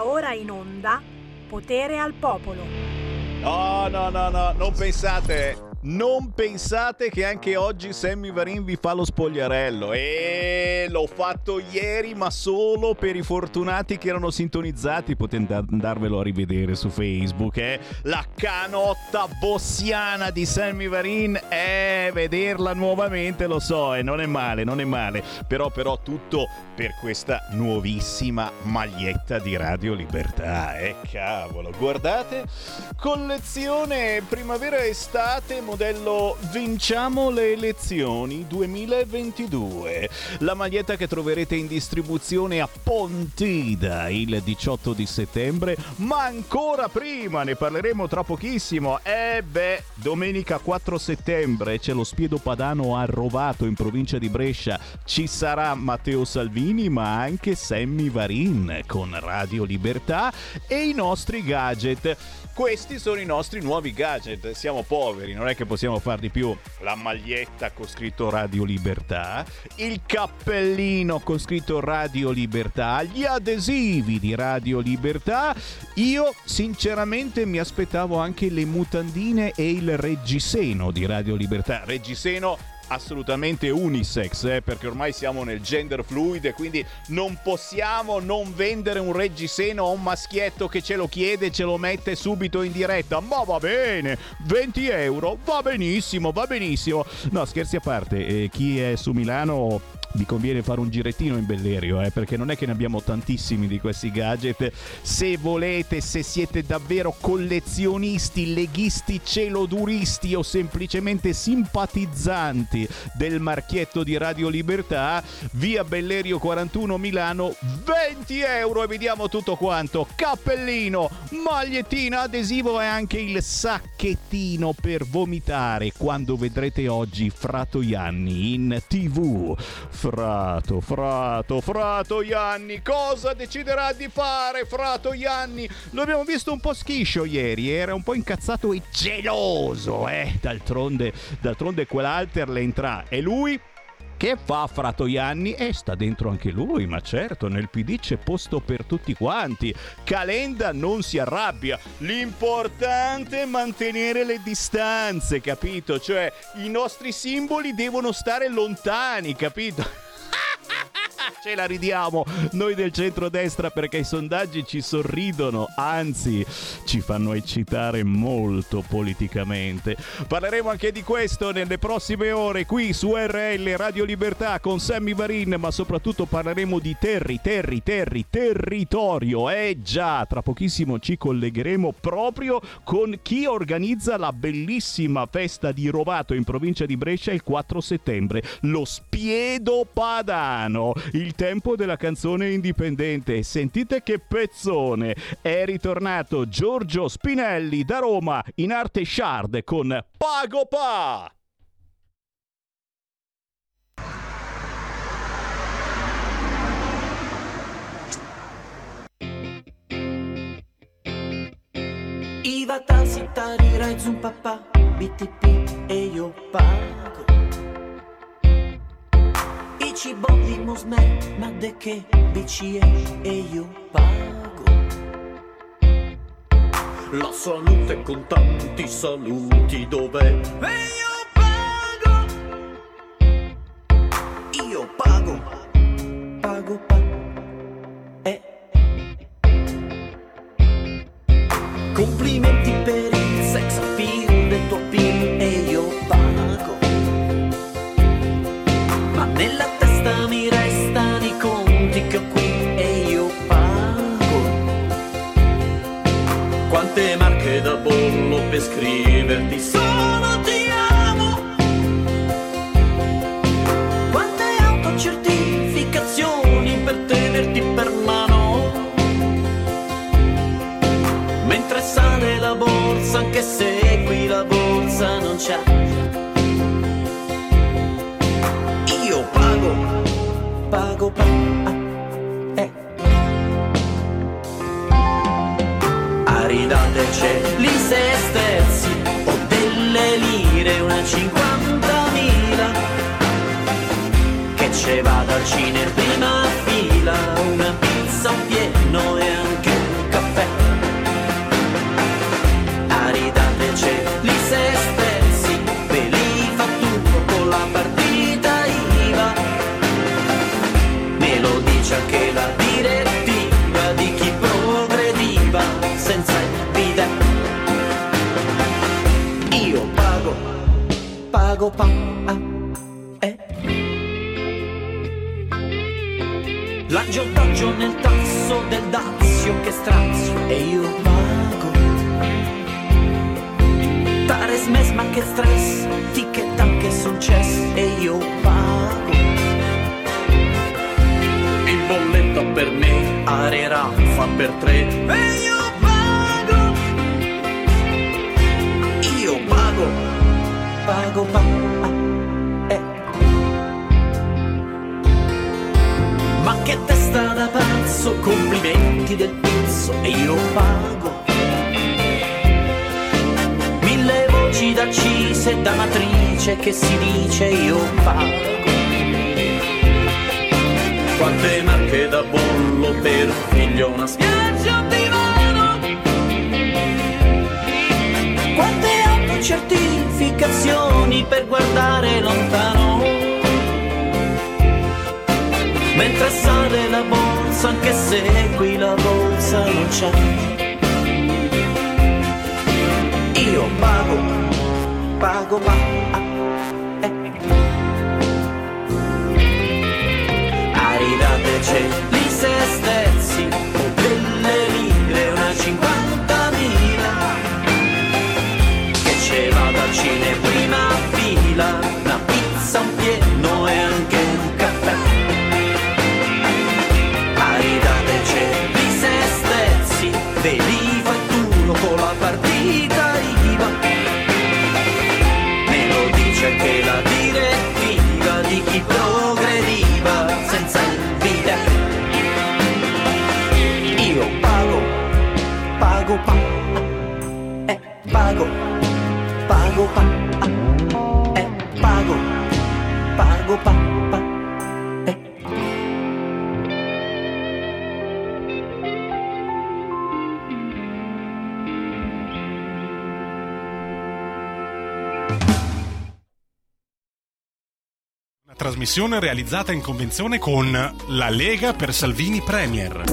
Ora in onda Potere al Popolo. No, no, no, no, non pensate. Non pensate che anche oggi Sammy Varin vi fa lo spogliarello. E l'ho fatto ieri, ma solo per i fortunati che erano sintonizzati. Potete andarvelo a rivedere su Facebook. Eh? La canotta bossiana di Sammy Varin. Eh, vederla nuovamente lo so, e eh, non è male, non è male. Però, però, tutto per questa nuovissima maglietta di Radio Libertà. Eh, cavolo, guardate. Collezione primavera-estate modello Vinciamo le elezioni 2022. La maglietta che troverete in distribuzione a Pontida il 18 di settembre, ma ancora prima, ne parleremo tra pochissimo. E beh, domenica 4 settembre c'è lo Spiedo Padano a Rovato in provincia di Brescia. Ci sarà Matteo Salvini, ma anche Sammy Varin con Radio Libertà e i nostri gadget. Questi sono i nostri nuovi gadget. Siamo poveri, non è che possiamo far di più. La maglietta con scritto Radio Libertà, il cappellino con scritto Radio Libertà, gli adesivi di Radio Libertà. Io sinceramente mi aspettavo anche le mutandine e il reggiseno di Radio Libertà. Reggiseno assolutamente unisex, eh, perché ormai siamo nel gender fluid e quindi non possiamo non vendere un reggiseno a un maschietto che ce lo chiede e ce lo mette subito in diretta. Ma va bene, 20 euro, va benissimo, va benissimo. No, scherzi a parte, eh, chi è su Milano vi conviene fare un girettino in Bellerio, eh, perché non è che ne abbiamo tantissimi di questi gadget. Se volete, se siete davvero collezionisti, leghisti, celoduristi o semplicemente simpatizzanti del marchietto di Radio Libertà, via Bellerio 41 Milano, 20 euro e vediamo tutto quanto. Cappellino, magliettina, adesivo e anche il sacchettino per vomitare quando vedrete oggi Frato Ianni in tv. Frato, Frato, Frato Ianni, cosa deciderà di fare Frato Ianni? Lo abbiamo visto un po' schiscio ieri, era un po' incazzato e geloso, eh? D'altronde, d'altronde quell'alter le entra e lui che fa Frato Ianni? E sta dentro anche lui, ma certo, nel PD c'è posto per tutti quanti. Calenda non si arrabbia. L'importante è mantenere le distanze, capito? Cioè, i nostri simboli devono stare lontani, capito? ce la ridiamo noi del centrodestra perché i sondaggi ci sorridono, anzi ci fanno eccitare molto politicamente. Parleremo anche di questo nelle prossime ore qui su RL Radio Libertà con Sammy Varin, ma soprattutto parleremo di terri, terri, terri, territorio. Eh già, tra pochissimo ci collegheremo proprio con chi organizza la bellissima festa di Rovato in provincia di Brescia il 4 settembre, lo Spiedo Padano il tempo della canzone indipendente. Sentite che pezzone! È ritornato Giorgio Spinelli da Roma in arte shard con Pago Pa! Iva Tassi, Tari, Rai, Zoom, Papà, BTP e io pago Bici Bobby Mosme, ma de che BCE e io pago. La salute con tanti saluti dove e io trasmissione realizzata in convenzione con La Lega per Salvini Premier.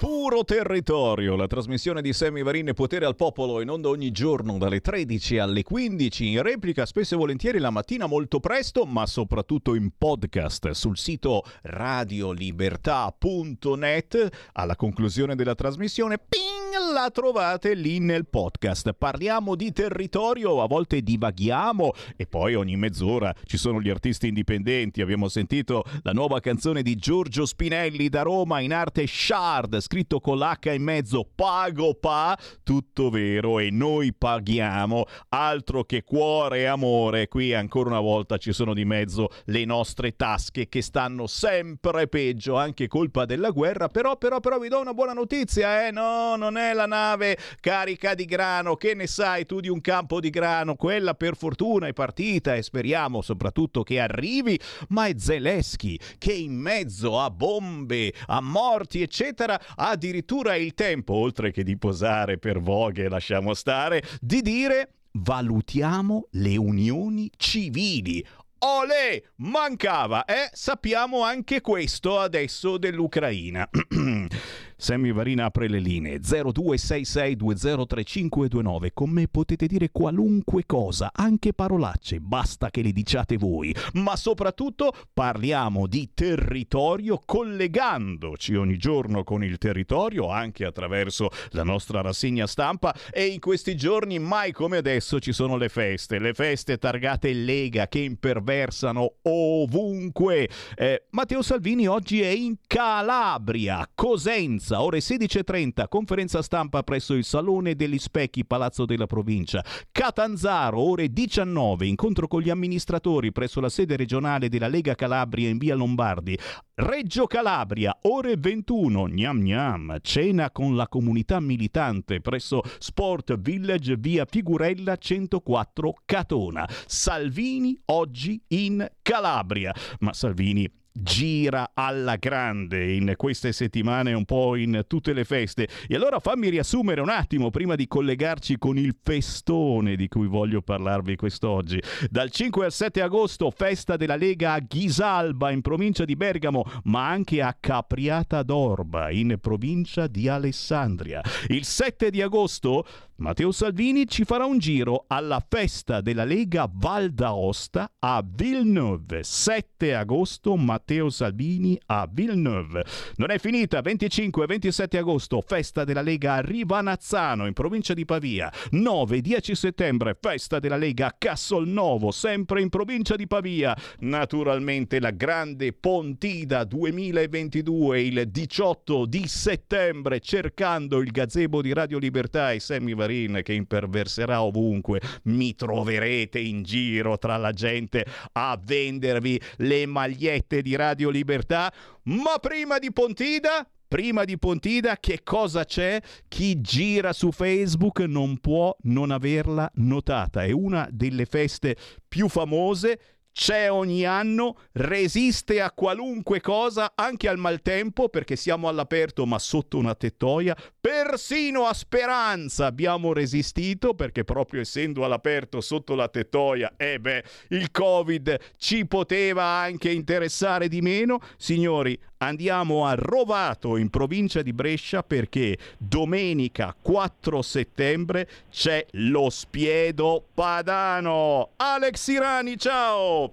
Puro territorio, la trasmissione di Sammy Varin Potere al Popolo in onda ogni giorno dalle 13 alle 15, in replica spesso e volentieri la mattina molto presto, ma soprattutto in podcast sul sito radiolibertà.net. Alla conclusione della trasmissione, ping, la trovate lì nel podcast. Parliamo di territorio, a volte divaghiamo e poi ogni mezz'ora ci sono gli artisti indipendenti. Abbiamo sentito la nuova canzone di Giorgio Spinelli da Roma in arte Shard, scritto con l'H in mezzo, pago pa, tutto vero e noi paghiamo, altro che cuore e amore. Qui ancora una volta ci sono di mezzo le nostre tasche che stanno sempre peggio, anche colpa della guerra, però però però vi do una buona notizia, eh? No, non è la nave carica di grano, che ne sai tu di un campo di grano? Quella per fortuna è partita e speriamo soprattutto che arrivi, ma è Zelensky che in mezzo a bombe, a morti, eccetera, ha addirittura il tempo, oltre che di posare per voghe, lasciamo stare, di dire valutiamo le unioni civili. Olè, mancava, eh? Sappiamo anche questo adesso dell'Ucraina. Sammy Varina apre le linee 0266203529. Con me potete dire qualunque cosa, anche parolacce, basta che le diciate voi. Ma soprattutto parliamo di territorio collegandoci ogni giorno con il territorio, anche attraverso la nostra rassegna stampa. E in questi giorni, mai come adesso, ci sono le feste, le feste targate Lega che imperversano ovunque. Eh, Matteo Salvini oggi è in Calabria, Cosenza, ore 16.30, conferenza stampa presso il Salone degli Specchi, Palazzo della Provincia. Catanzaro, ore 19, incontro con gli amministratori presso la sede regionale della Lega Calabria in via Lombardi. Reggio Calabria, ore 21, gnam gnam, cena con la comunità militante presso Sport Village via Figurella 104 Catona. Salvini oggi in Calabria. Ma Salvini gira alla grande in queste settimane, un po' in tutte le feste. E allora fammi riassumere un attimo prima di collegarci con il festone di cui voglio parlarvi quest'oggi. Dal 5 al 7 agosto, festa della Lega a Ghisalba in provincia di Bergamo, ma anche a Capriata d'Orba in provincia di Alessandria. Il 7 di agosto Matteo Salvini ci farà un giro alla festa della Lega Val d'Aosta a Villeneuve. 7 agosto Matteo Salvini a Villeneuve. Non è finita, 25 e 27 agosto festa della Lega a Rivanazzano in provincia di Pavia. 9 e 10 settembre festa della Lega a Cassolnovo, sempre in provincia di Pavia. Naturalmente la grande Pontida 2022 il 18 di settembre cercando il gazebo di Radio Libertà e Sammy Varin che imperverserà ovunque. Mi troverete in giro tra la gente a vendervi le magliette di Radio Libertà. Ma prima di Pontida, prima di Pontida, che cosa c'è? Chi gira su Facebook non può non averla notata. È una delle feste più famose c'è ogni anno, resiste a qualunque cosa, anche al maltempo, perché siamo all'aperto ma sotto una tettoia, persino a speranza abbiamo resistito, perché proprio essendo all'aperto sotto la tettoia, eh beh, il Covid ci poteva anche interessare di meno. Signori, andiamo a Rovato in provincia di Brescia perché domenica 4 settembre c'è lo spiedo padano. Alex Irani, ciao!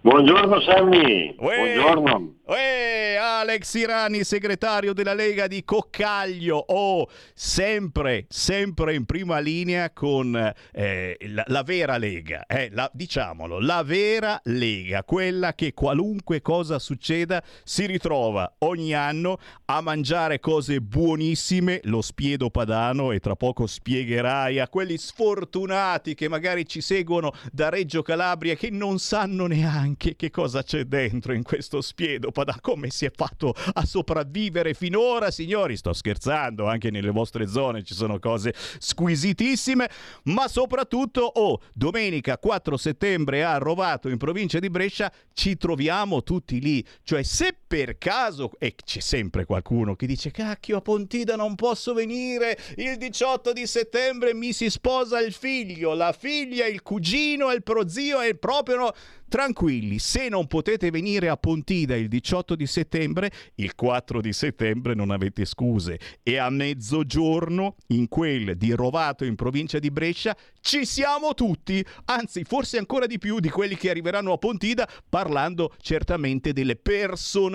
Buongiorno Sammy, Uè, buongiorno. Uè, Alex Irani, segretario della Lega di Coccaglio, oh, sempre, sempre in prima linea con eh, la, la, vera Lega, eh, la, diciamolo, la vera Lega, quella che qualunque cosa succeda si ritrova ogni anno a mangiare cose buonissime, lo spiedo padano e tra poco spiegherai a quelli sfortunati che magari ci seguono da Reggio Calabria che non sanno neanche che cosa c'è dentro in questo spiedo da come si è fatto a sopravvivere finora, signori. Sto scherzando, anche nelle vostre zone ci sono cose squisitissime, ma soprattutto, oh, domenica 4 settembre a Rovato, in provincia di Brescia, ci troviamo tutti lì. Cioè, se per caso, e c'è sempre qualcuno che dice, cacchio, a Pontida non posso venire, il 18 di settembre mi si sposa il figlio, la figlia, il cugino, il prozio e il proprio... Tranquilli, se non potete venire a Pontida il 18 di settembre, il 4 di settembre non avete scuse. E a mezzogiorno in quel di Rovato in provincia di Brescia ci siamo tutti, anzi forse ancora di più di quelli che arriveranno a Pontida parlando certamente delle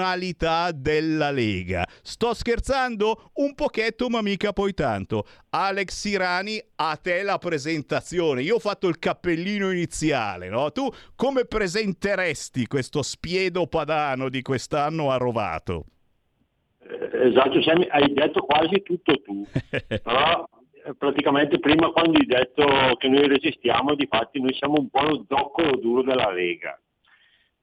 personalità della Lega. Sto scherzando? Un pochetto ma mica poi tanto. Alex Sirani, a te la presentazione. Io ho fatto il cappellino iniziale, no? Tu come presenteresti questo spiedo padano di quest'anno a Rovato? Esatto, hai detto quasi tutto tu. Però eh, praticamente prima quando hai detto che noi resistiamo, di fatti noi siamo un po' lo zoccolo duro della Lega.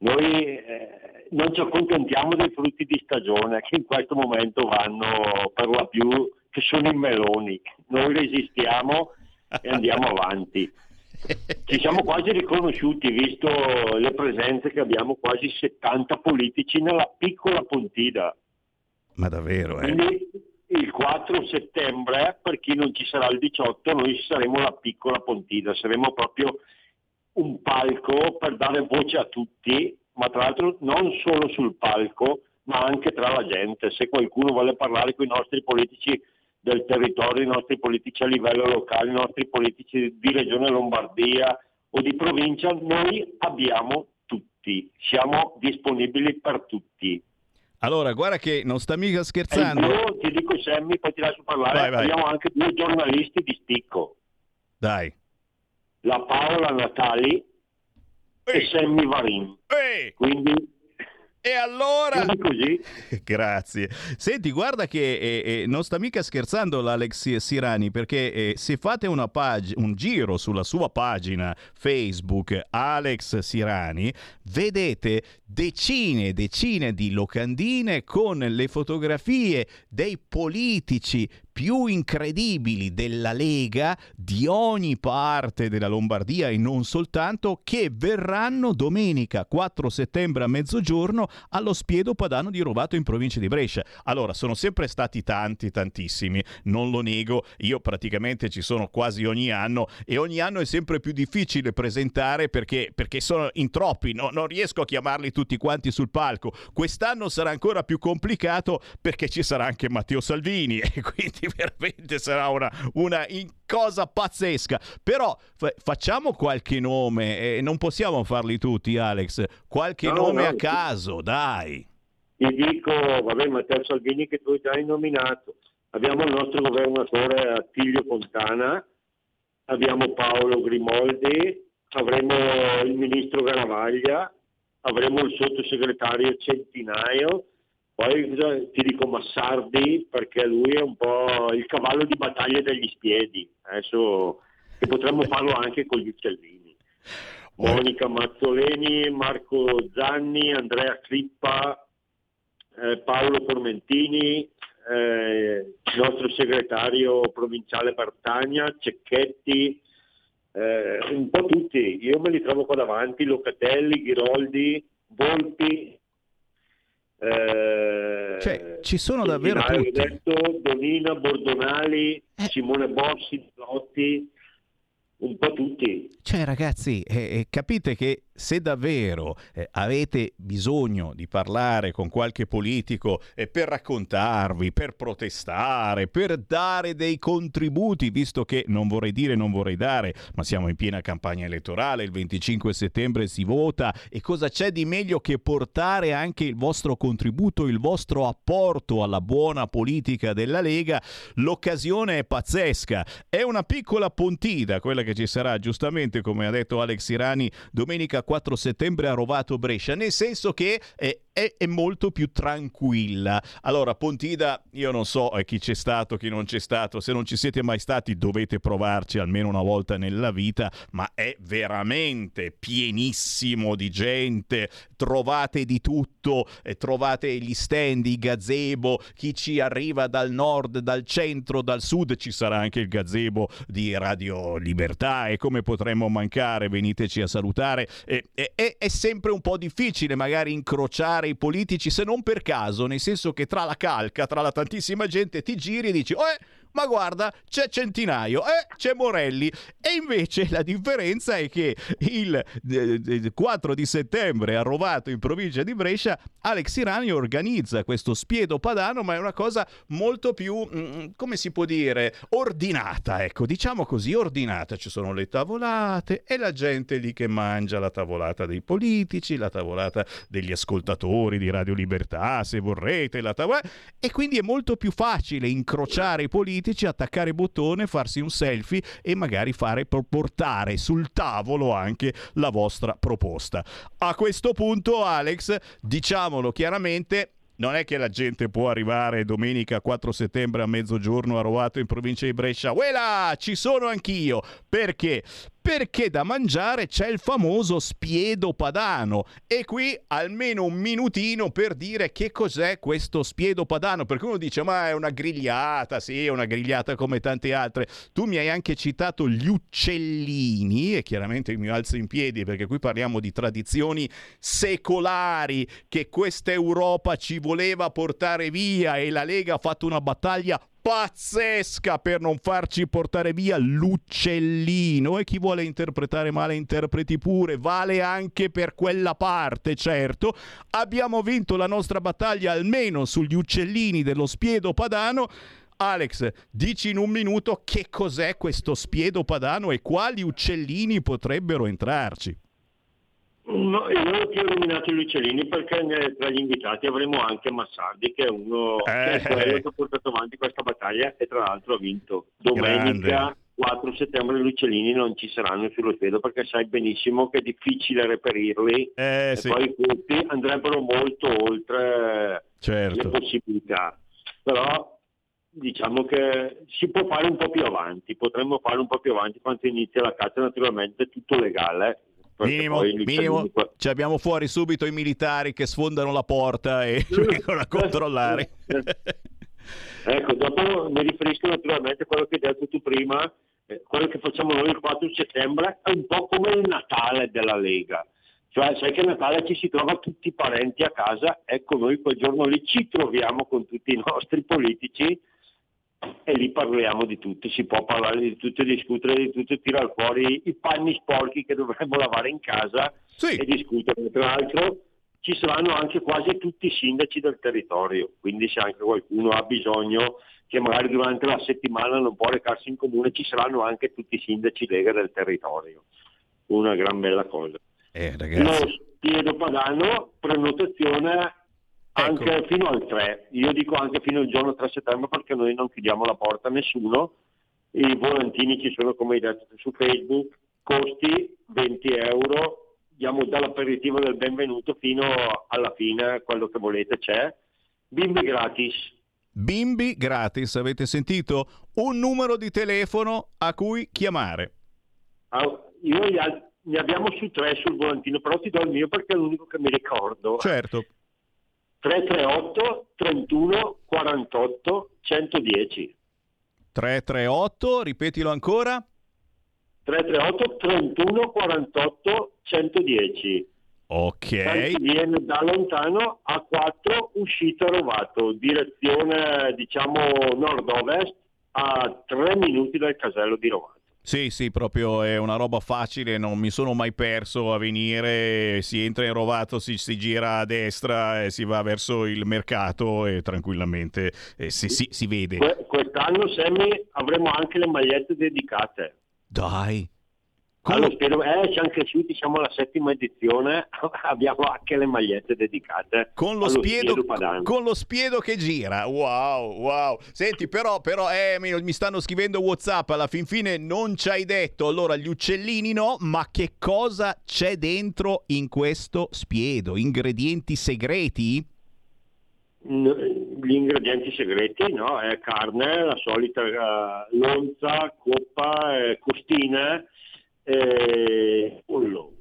Noi eh, non ci accontentiamo dei frutti di stagione che in questo momento vanno per la più che sono i meloni. Noi resistiamo e andiamo avanti. Ci siamo quasi riconosciuti, visto le presenze che abbiamo quasi 70 politici nella piccola Pontida. Ma davvero, eh? Quindi il 4 settembre, per chi non ci sarà il 18, noi saremo la piccola Pontida, saremo proprio un palco per dare voce a tutti, ma tra l'altro non solo sul palco, ma anche tra la gente. Se qualcuno vuole parlare con i nostri politici del territorio, i nostri politici a livello locale, i nostri politici di Regione Lombardia o di provincia, noi abbiamo tutti, siamo disponibili per tutti. Allora, guarda che non sta mica scherzando. Io ti dico Sammy, poi ti lascio parlare, vai, vai. abbiamo anche due giornalisti di spicco. Dai. La Paola Natali Ehi. e Sammy Varin. Ehi. Quindi e allora... Così. Grazie. Senti, guarda che eh, eh, non sta mica scherzando l'Alex Sirani perché eh, se fate pag- un giro sulla sua pagina Facebook Alex Sirani, vedete decine e decine di locandine con le fotografie dei politici più incredibili della Lega di ogni parte della Lombardia e non soltanto che verranno domenica 4 settembre a mezzogiorno allo Spiedo Padano di Rovato in provincia di Brescia. Allora, sono sempre stati tanti, tantissimi, non lo nego, io praticamente ci sono quasi ogni anno e ogni anno è sempre più difficile presentare perché, perché sono in troppi, no, non riesco a chiamarli tutti quanti sul palco. Quest'anno sarà ancora più complicato perché ci sarà anche Matteo Salvini e quindi veramente sarà una, una cosa pazzesca. Però fa- facciamo qualche nome, eh, non possiamo farli tutti Alex, qualche no, nome no, a caso, dai. Ti dico, vabbè Matteo Salvini che tu hai già nominato, abbiamo il nostro governatore Attilio Fontana, abbiamo Paolo Grimoldi, avremo il ministro Garavaglia, avremo il sottosegretario Centinaio, poi ti dico Massardi perché lui è un po' il cavallo di battaglia degli spiedi, adesso che potremmo farlo anche con gli uccellini. Monica Mazzoleni, Marco Zanni, Andrea Crippa, eh, Paolo Formentini, eh, il nostro segretario provinciale Partagna, Cecchetti, eh, un po' tutti, io me li trovo qua davanti, Locatelli, Ghiroldi, Volpi. Eh, cioè, ci sono davvero tutti. Detto, Donina, Bordonali, eh. Simone Bossi, Lotti, un po' tutti. Cioè ragazzi, eh, capite che se davvero eh, avete bisogno di parlare con qualche politico eh, per raccontarvi, per protestare, per dare dei contributi, visto che non vorrei dire non vorrei dare, ma siamo in piena campagna elettorale, il 25 settembre si vota e cosa c'è di meglio che portare anche il vostro contributo, il vostro apporto alla buona politica della Lega? L'occasione è pazzesca, è una piccola pontida quella che ci sarà giustamente, come ha detto Alex Irani, domenica 4 settembre a Rovato Brescia, nel senso che eh, è, è, molto più tranquilla. Allora, Pontida, io non so eh, chi c'è stato, chi non c'è stato, se non ci siete mai stati dovete provarci almeno una volta nella vita, ma è veramente pienissimo di gente, trovate di tutto, eh, trovate gli stand, i gazebo, chi ci arriva dal nord, dal centro, dal sud, ci sarà anche il gazebo di Radio Libertà e come potremmo mancare, veniteci a salutare. Eh, è, è sempre un po' difficile magari incrociare i politici se non per caso, nel senso che tra la calca, tra la tantissima gente ti giri e dici, oh, eh, ma guarda, c'è Centinaio, eh, c'è Morelli. E invece la differenza è che il 4 di settembre a Rovato, in provincia di Brescia, Alex Irani organizza questo spiedo padano, ma è una cosa molto più, mm, come si può dire, ordinata, ecco, diciamo così, ordinata. Ci sono le tavolate e la gente lì che mangia la tavolata dei politici, la tavolata degli ascoltatori di Radio Libertà, se vorrete, la tavolata... E quindi è molto più facile incrociare i politici politici, attaccare bottone, farsi un selfie e magari fare portare sul tavolo anche la vostra proposta. A questo punto, Alex, diciamolo chiaramente, non è che la gente può arrivare domenica 4 settembre a mezzogiorno a Rovato in provincia di Brescia. Uela, ci sono anch'io. Perché? Perché da mangiare c'è il famoso spiedo padano. E qui almeno un minutino per dire che cos'è questo spiedo padano perché uno dice ma è una grigliata. Sì è una grigliata come tante altre. Tu mi hai anche citato gli uccellini e chiaramente mi alzo in piedi perché qui parliamo di tradizioni secolari che questa Europa ci voleva portare via e la Lega ha fatto una battaglia pazzesca per non farci portare via l'uccellino e chi vuole interpretare male interpreti pure, vale anche per quella parte, certo. Abbiamo vinto la nostra battaglia almeno sugli uccellini dello spiedo padano. Alex, dici in un minuto che cos'è questo spiedo padano e quali uccellini potrebbero entrarci. No, io non ti ho nominato gli uccellini perché tra gli invitati avremo anche Massardi che è uno eh, che, è quello che ha portato avanti questa battaglia e tra l'altro ha vinto. Domenica grande. 4 settembre gli uccellini non ci saranno sullo spiedo perché sai benissimo che è difficile reperirli eh, e sì. poi tutti andrebbero molto oltre certo. le possibilità. Però diciamo che si può fare un po' più avanti, potremmo fare un po' più avanti quando inizia la caccia naturalmente tutto legale Minimo, minimo ci abbiamo fuori subito i militari che sfondano la porta e vengono a controllare. ecco, dopo mi riferisco naturalmente a quello che hai detto tu prima, eh, quello che facciamo noi il 4 settembre è un po' come il Natale della Lega. Cioè, sai che a Natale ci si trova tutti i parenti a casa, ecco noi quel giorno lì ci troviamo con tutti i nostri politici e lì parliamo di tutto, si può parlare di tutto, discutere di tutto, tirare fuori i panni sporchi che dovremmo lavare in casa Sì. e discutere. Tra l'altro ci saranno anche quasi tutti i sindaci del territorio, quindi se anche qualcuno ha bisogno che magari durante la settimana non può recarsi in comune, ci saranno anche tutti i sindaci lega del territorio. Una gran bella cosa. Eh, Lo ragazzi. spiedo padano, prenotazione anche Ecco. fino al 3. Io dico anche fino al giorno 3 settembre perché noi non chiudiamo la porta a nessuno. I volantini ci sono, come hai detto su Facebook, costi 20 euro, diamo dall'aperitivo del benvenuto fino alla fine, quello che volete c'è. Bimbi gratis. Bimbi gratis, avete sentito? Un numero di telefono a cui chiamare. Ah, Io ne abbiamo su tre sul volantino, però ti do il mio perché è l'unico che mi ricordo. Certo. 338 31 48 110 338, ripetilo ancora. 338 31 48 110 Ok. Tanti viene da lontano a 4 uscita Rovato direzione diciamo nord-ovest a 3 minuti dal casello di Rovato Sì, sì, proprio è una roba facile, non mi sono mai perso a venire, si entra in Rovato, si, si gira a destra e si va verso il mercato e tranquillamente eh, si, si- si vede. Que- quest'anno Sammy avremo anche le magliette dedicate Dai. Con Allora, eh, siamo cresciuti, siamo alla settima edizione, abbiamo anche le magliette dedicate Con lo, spiedo, con lo spiedo che gira, wow, wow. Senti, però, però eh, mi, stanno scrivendo WhatsApp. Alla fin fine non ci hai detto. Allora, gli uccellini no, ma che cosa c'è dentro in questo spiedo? Ingredienti segreti? Gli ingredienti segreti, no? È carne, la solita eh, lonza, coppa, eh, costine e pollo.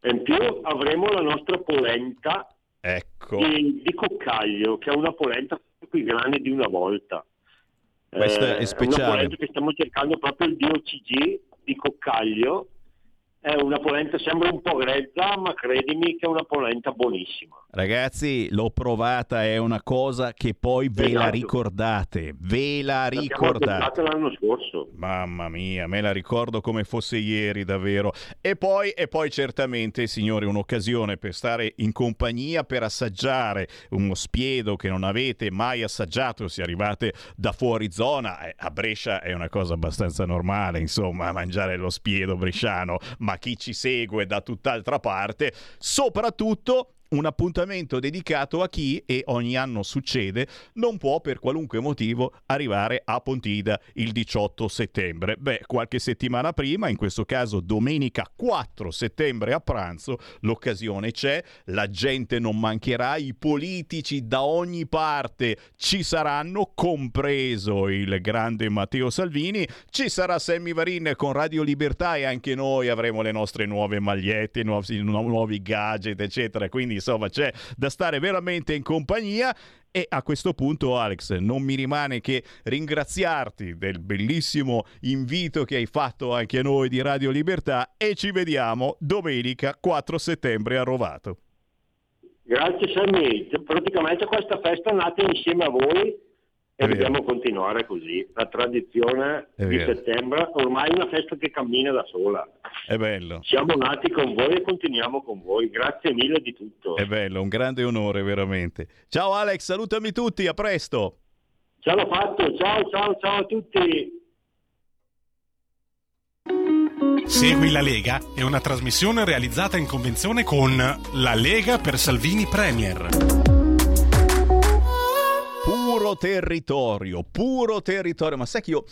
E in più avremo la nostra polenta Ecco. di, di coccaglio, che è una polenta i grani di una volta. Questa è Una speciale. polenta che stiamo cercando proprio il DOCG di coccaglio. È una polenta, sembra un po' grezza, ma credimi che è una polenta buonissima. Ragazzi, l'ho provata, è una cosa che poi ve la Esatto. ricordate. Ve la ricordate. l'anno scorso. Mamma mia, me la ricordo come fosse ieri davvero. E poi, e poi certamente, signori, un'occasione per stare in compagnia, per assaggiare uno spiedo che non avete mai assaggiato se arrivate da fuori zona. Eh, a Brescia è una cosa abbastanza normale, insomma, mangiare lo spiedo bresciano, ma chi ci segue da tutt'altra parte, soprattutto un appuntamento dedicato a chi, e ogni anno succede, non può per qualunque motivo arrivare a Pontida il 18 settembre. Beh, qualche settimana prima, in questo caso domenica 4 settembre a pranzo, l'occasione c'è, la gente non mancherà, i politici da ogni parte ci saranno, compreso il grande Matteo Salvini, ci sarà Sammy Varin con Radio Libertà e anche noi avremo le nostre nuove magliette, nuovi, nu- nuovi gadget, eccetera. Quindi insomma c'è da stare veramente in compagnia. E a questo punto, Alex, non mi rimane che ringraziarti del bellissimo invito che hai fatto anche a noi di Radio Libertà e ci vediamo domenica 4 settembre a Rovato. Grazie Sammy, praticamente questa festa è nata insieme a voi e dobbiamo continuare così. La tradizione È di vero. settembre ormai è una festa che cammina da sola. È bello. Siamo nati con voi e continuiamo con voi. Grazie mille di tutto. È bello, un grande onore veramente. Ciao Alex, salutami tutti, a presto. Ce l'ho fatto, ciao ciao ciao a tutti. Segui la Lega è una trasmissione realizzata in convenzione con La Lega per Salvini Premier. Puro territorio, puro territorio. Ma sai che io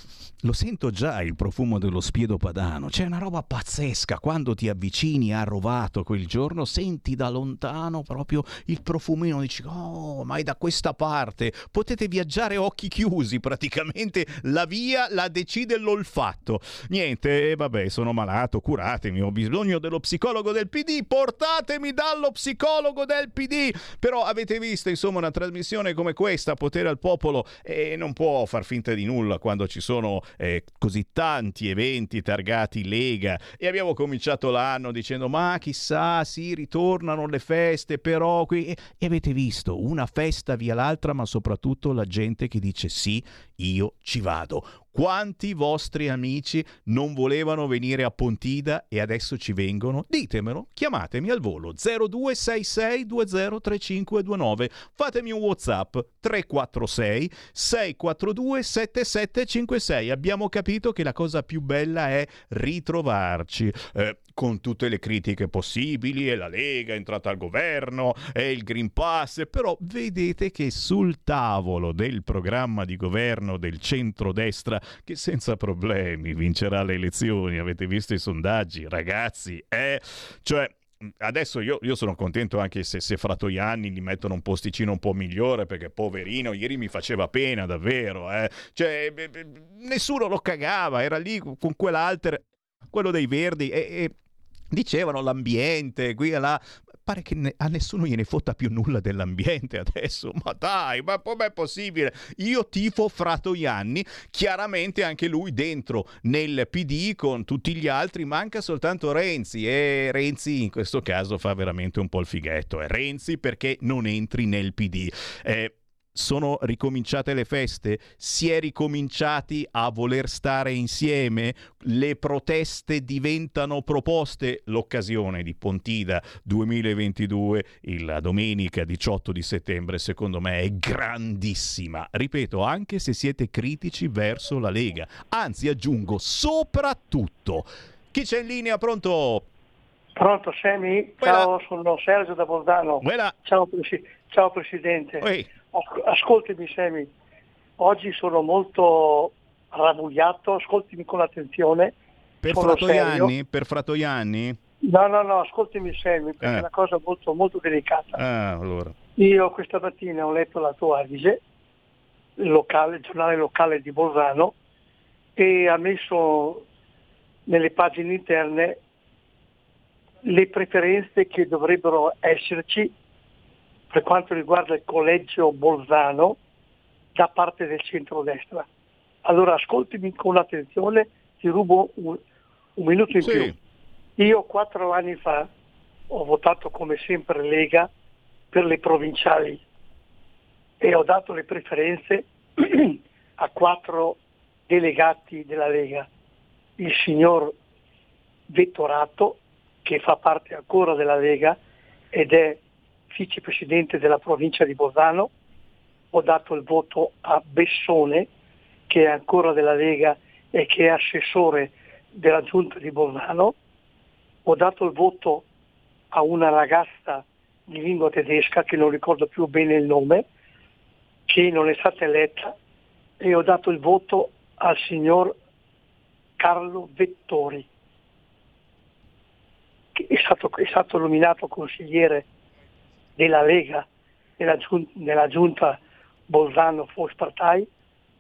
lo sento già il profumo dello spiedo padano. C'è una roba pazzesca. Quando ti avvicini a Rovato quel giorno, senti da lontano proprio il profumino. Dici, oh, ma è da questa parte. Potete viaggiare occhi chiusi praticamente. La via la decide l'olfatto. Niente, eh, vabbè, sono malato, curatemi. Ho bisogno dello psicologo del PD. Portatemi dallo psicologo del PD. Però avete visto, insomma, una trasmissione come questa, potere al popolo e non può far finta di nulla quando ci sono eh, così tanti eventi targati Lega e abbiamo cominciato l'anno dicendo ma chissà, sì, ritornano le feste, però qui... E avete visto, una festa via l'altra, ma soprattutto la gente che dice sì, io ci vado. Quanti vostri amici non volevano venire a Pontida e adesso ci vengono? Ditemelo, chiamatemi al volo 0266203529. Fatemi un WhatsApp 346 642 7756. Abbiamo capito che la cosa più bella è ritrovarci. Eh, con tutte le critiche possibili, e la Lega è entrata al governo, e il Green Pass, però vedete che sul tavolo del programma di governo del centrodestra, che senza problemi vincerà le elezioni, avete visto i sondaggi, ragazzi, eh? Cioè, adesso io, io, sono contento anche se, se Fratoianni gli mettono un posticino un po' migliore perché poverino ieri mi faceva pena davvero eh. cioè, nessuno lo cagava era lì con quell'alter quello dei verdi e, e dicevano l'ambiente, qui e là. Pare che ne- a nessuno gliene fotta più nulla dell'ambiente adesso. Ma dai, ma com'è possibile? Io tifo Fratoianni, chiaramente anche lui dentro nel PD con tutti gli altri, manca soltanto Renzi e Renzi in questo caso fa veramente un po' il fighetto. È Renzi perché non entri nel PD. Eh, sono ricominciate le feste, si è ricominciati a voler stare insieme, le proteste diventano proposte, l'occasione di Pontida 2022, la domenica 18 di settembre, secondo me è grandissima, ripeto, anche se siete critici verso la Lega, anzi aggiungo soprattutto. Chi c'è in linea? Pronto? Pronto Semi? Ciao, sono Sergio da Bordano. Ciao, presi- ciao Presidente. Oi. Ascoltami Semi, oggi sono molto rabbugliato, ascoltami con attenzione. Per Fratoianni? Per Fratoianni? No, no, no, ascoltami Semi, perché eh. è una cosa molto, molto delicata. Ah, allora. Io questa mattina ho letto la tua Adige, il, locale, il giornale locale di Bolzano, e ha messo nelle pagine interne le preferenze che dovrebbero esserci per quanto riguarda il collegio Bolzano da parte del centro-destra. Allora ascoltimi con attenzione, ti rubo un, un minuto in sì. più. Io quattro anni fa ho votato come sempre Lega per le provinciali e ho dato le preferenze a quattro delegati della Lega. Il signor Vettorato, che fa parte ancora della Lega ed è vicepresidente della provincia di Bolzano, ho dato il voto a Bessone, che è ancora della Lega e che è assessore della giunta di Bolzano, ho dato il voto a una ragazza di lingua tedesca, che non ricordo più bene il nome, che non è stata eletta, e ho dato il voto al signor Carlo Vettori, che è stato, è stato nominato consigliere della Lega nella, nella giunta Bolzano Partai,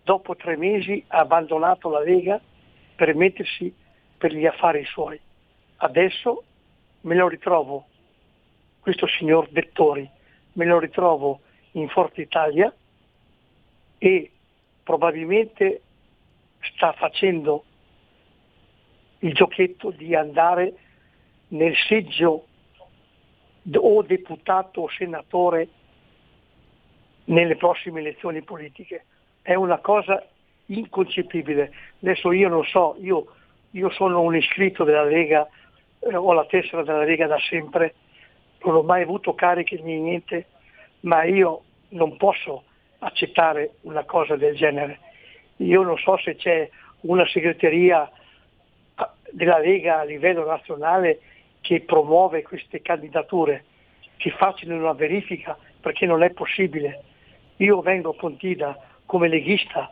dopo tre mesi ha abbandonato la Lega per mettersi per gli affari suoi. Adesso me lo ritrovo, questo signor Dettori, me lo ritrovo in Forza Italia e probabilmente sta facendo il giochetto di andare nel seggio o deputato o senatore nelle prossime elezioni politiche. È una cosa inconcepibile. Adesso io non so, io, io sono un iscritto della Lega, eh, ho la tessera della Lega da sempre, non ho mai avuto cariche né niente, ma io non posso accettare una cosa del genere. Io non so se c'è una segreteria ah, della Lega a livello nazionale che promuove queste candidature, che facciano una verifica perché non è possibile. Io vengo a Pontida come leghista,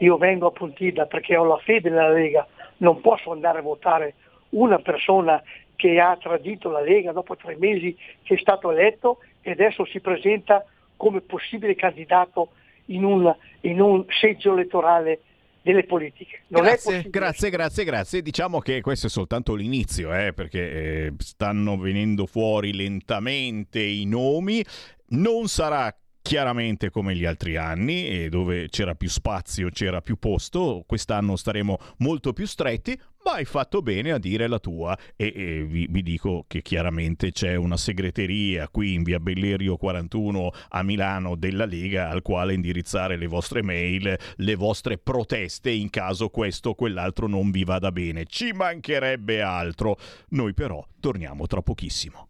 io vengo a Pontida perché ho la fede nella Lega, non posso andare a votare una persona che ha tradito la Lega dopo tre mesi che è stato eletto e adesso si presenta come possibile candidato in un, in un seggio elettorale delle politiche. Non grazie, grazie, grazie, grazie. Diciamo che questo è soltanto l'inizio, eh, perché eh, stanno venendo fuori lentamente i nomi. Non sarà chiaramente come gli altri anni e dove c'era più spazio, c'era più posto, quest'anno staremo molto più stretti, ma hai fatto bene a dire la tua e, e vi, vi, dico che chiaramente c'è una segreteria qui in via Bellerio 41 a Milano della Lega al quale indirizzare le vostre mail, le vostre proteste in caso questo o quell'altro non vi vada bene. Ci mancherebbe altro. Noi però torniamo tra pochissimo.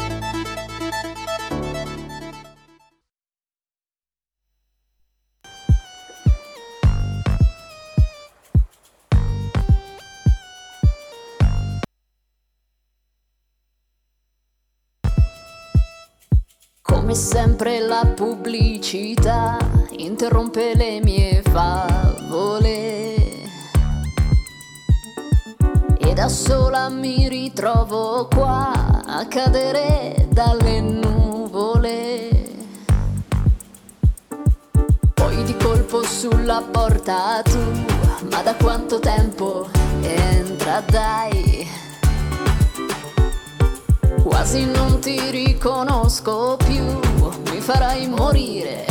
Come sempre la pubblicità interrompe le mie favole. E da sola mi ritrovo qua a cadere dalle nuvole. Poi di colpo sulla porta tu, ma da quanto tempo entra dai? Quasi non ti riconosco più, mi farai morire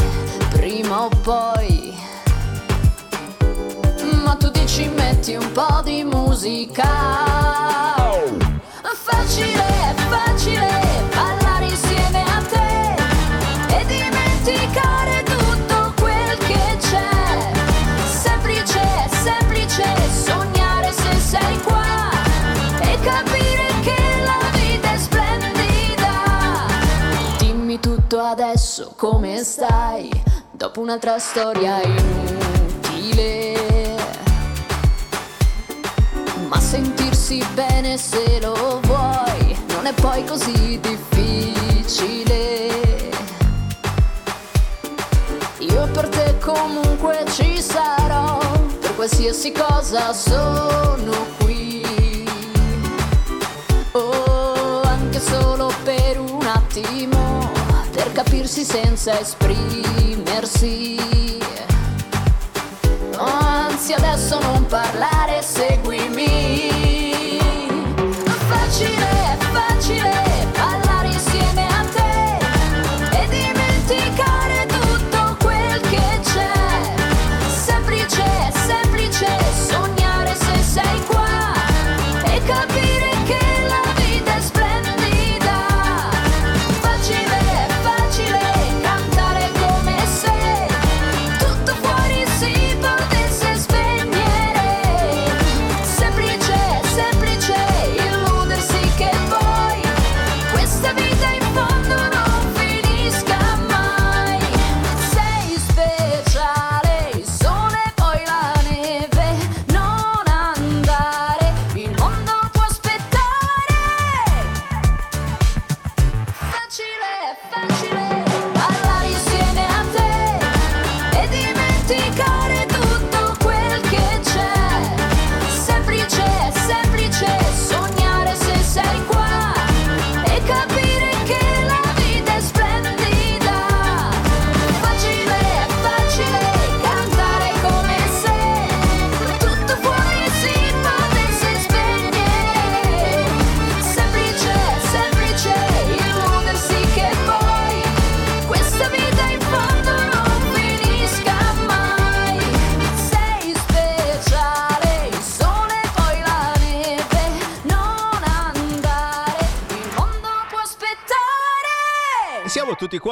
prima o poi. Ma tu dici metti un po' di musica. Facile, facile, adesso come stai, dopo un'altra storia inutile. Ma sentirsi bene se lo vuoi non è poi così difficile. Io per te comunque ci sarò, per qualsiasi cosa sono qui. Oh, anche solo per un attimo, capirsi senza esprimersi. Anzi adesso non parlare, seguimi.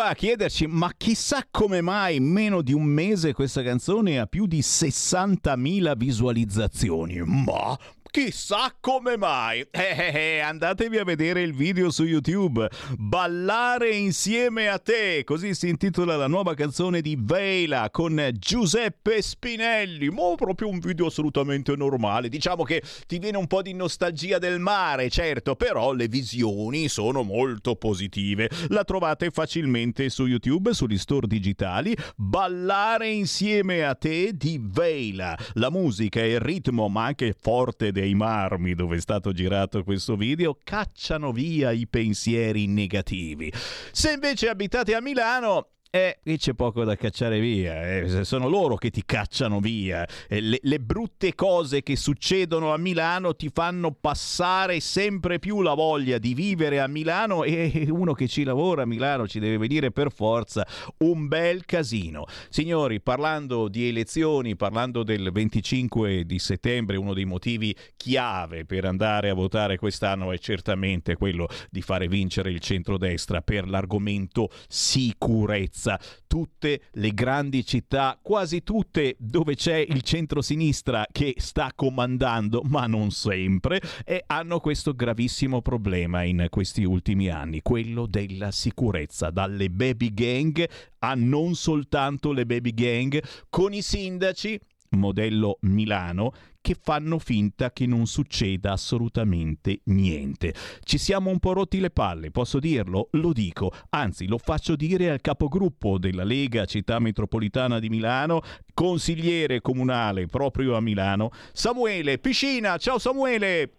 A chiederci, ma chissà come mai in meno di un mese questa canzone ha più di 60.000 visualizzazioni. Ma Chissà come mai. Eh, eh, eh, andatevi a vedere il video su YouTube. Ballare insieme a te. Così si intitola la nuova canzone di Veila con Giuseppe Spinelli. Ma proprio un video assolutamente normale. Diciamo che ti viene un po' di nostalgia del mare, certo, però le visioni sono molto positive. La trovate facilmente su YouTube, sugli store digitali. Ballare insieme a te di Veila. La musica e il ritmo, ma anche forte dei marmi dove è stato girato questo video cacciano via i pensieri negativi. Se invece abitate a Milano, eh, qui c'è poco da cacciare via, eh. sono loro che ti cacciano via. Eh, le, le, brutte cose che succedono a Milano ti fanno passare sempre più la voglia di vivere a Milano e uno che ci lavora a Milano ci deve venire per forza un bel casino. Signori, parlando di elezioni, parlando del 25 di settembre, uno dei motivi chiave per andare a votare quest'anno è certamente quello di fare vincere il centrodestra per l'argomento sicurezza piazza, tutte le grandi città, quasi tutte dove c'è il centro-sinistra che sta comandando, ma non sempre, e hanno questo gravissimo problema in questi ultimi anni, quello della sicurezza, dalle baby gang a non soltanto le baby gang, con i sindaci modello Milano che fanno finta che non succeda assolutamente niente. Ci siamo un po' rotti le palle, posso dirlo? Lo dico, anzi lo faccio dire al capogruppo della Lega Città Metropolitana di Milano, consigliere comunale proprio a Milano, Samuele Piscina. Ciao Samuele!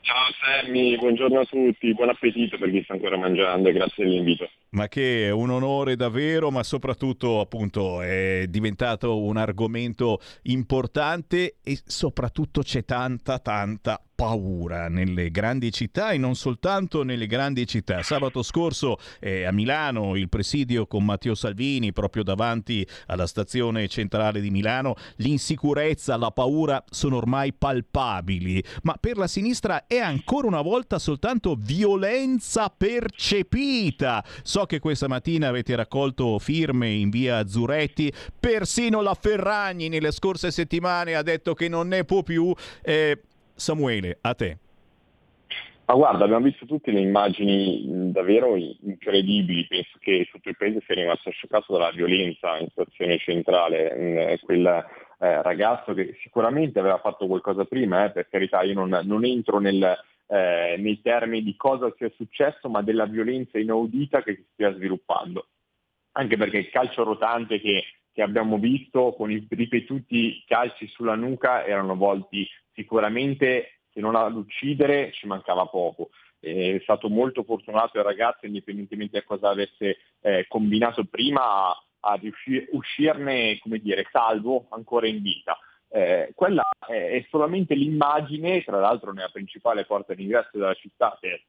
Ciao Sammy, buongiorno a tutti, buon appetito per chi sta ancora mangiando e grazie dell'invito. Ma che è un onore davvero, ma soprattutto appunto è diventato un argomento importante e soprattutto c'è tanta tanta paura nelle grandi città e non soltanto nelle grandi città. Sabato scorso eh, a Milano il presidio con Matteo Salvini proprio davanti alla stazione centrale di Milano, l'insicurezza, la paura sono ormai palpabili, ma per la sinistra è ancora una volta soltanto violenza percepita. So che questa mattina avete raccolto firme in via Zuretti, persino la Ferragni nelle scorse settimane ha detto che non ne può più. Eh, Samuele, a te. Ma guarda, abbiamo visto tutte le immagini davvero incredibili, penso che tutto il paese sia rimasto scioccato dalla violenza in stazione centrale, quel eh, ragazzo che sicuramente aveva fatto qualcosa prima, eh, per carità io non, non entro nel, eh, nei termini di cosa sia successo, ma della violenza inaudita che si stia sviluppando. Anche perché il calcio rotante che, che abbiamo visto con i ripetuti calci sulla nuca erano volti sicuramente se non ad uccidere ci mancava poco. È stato molto fortunato il ragazzo, indipendentemente da cosa avesse eh, combinato prima, a, a riuscir, uscirne come dire, salvo, ancora in vita. Eh, quella è, solamente l'immagine, tra l'altro nella principale porta d'ingresso della città, che è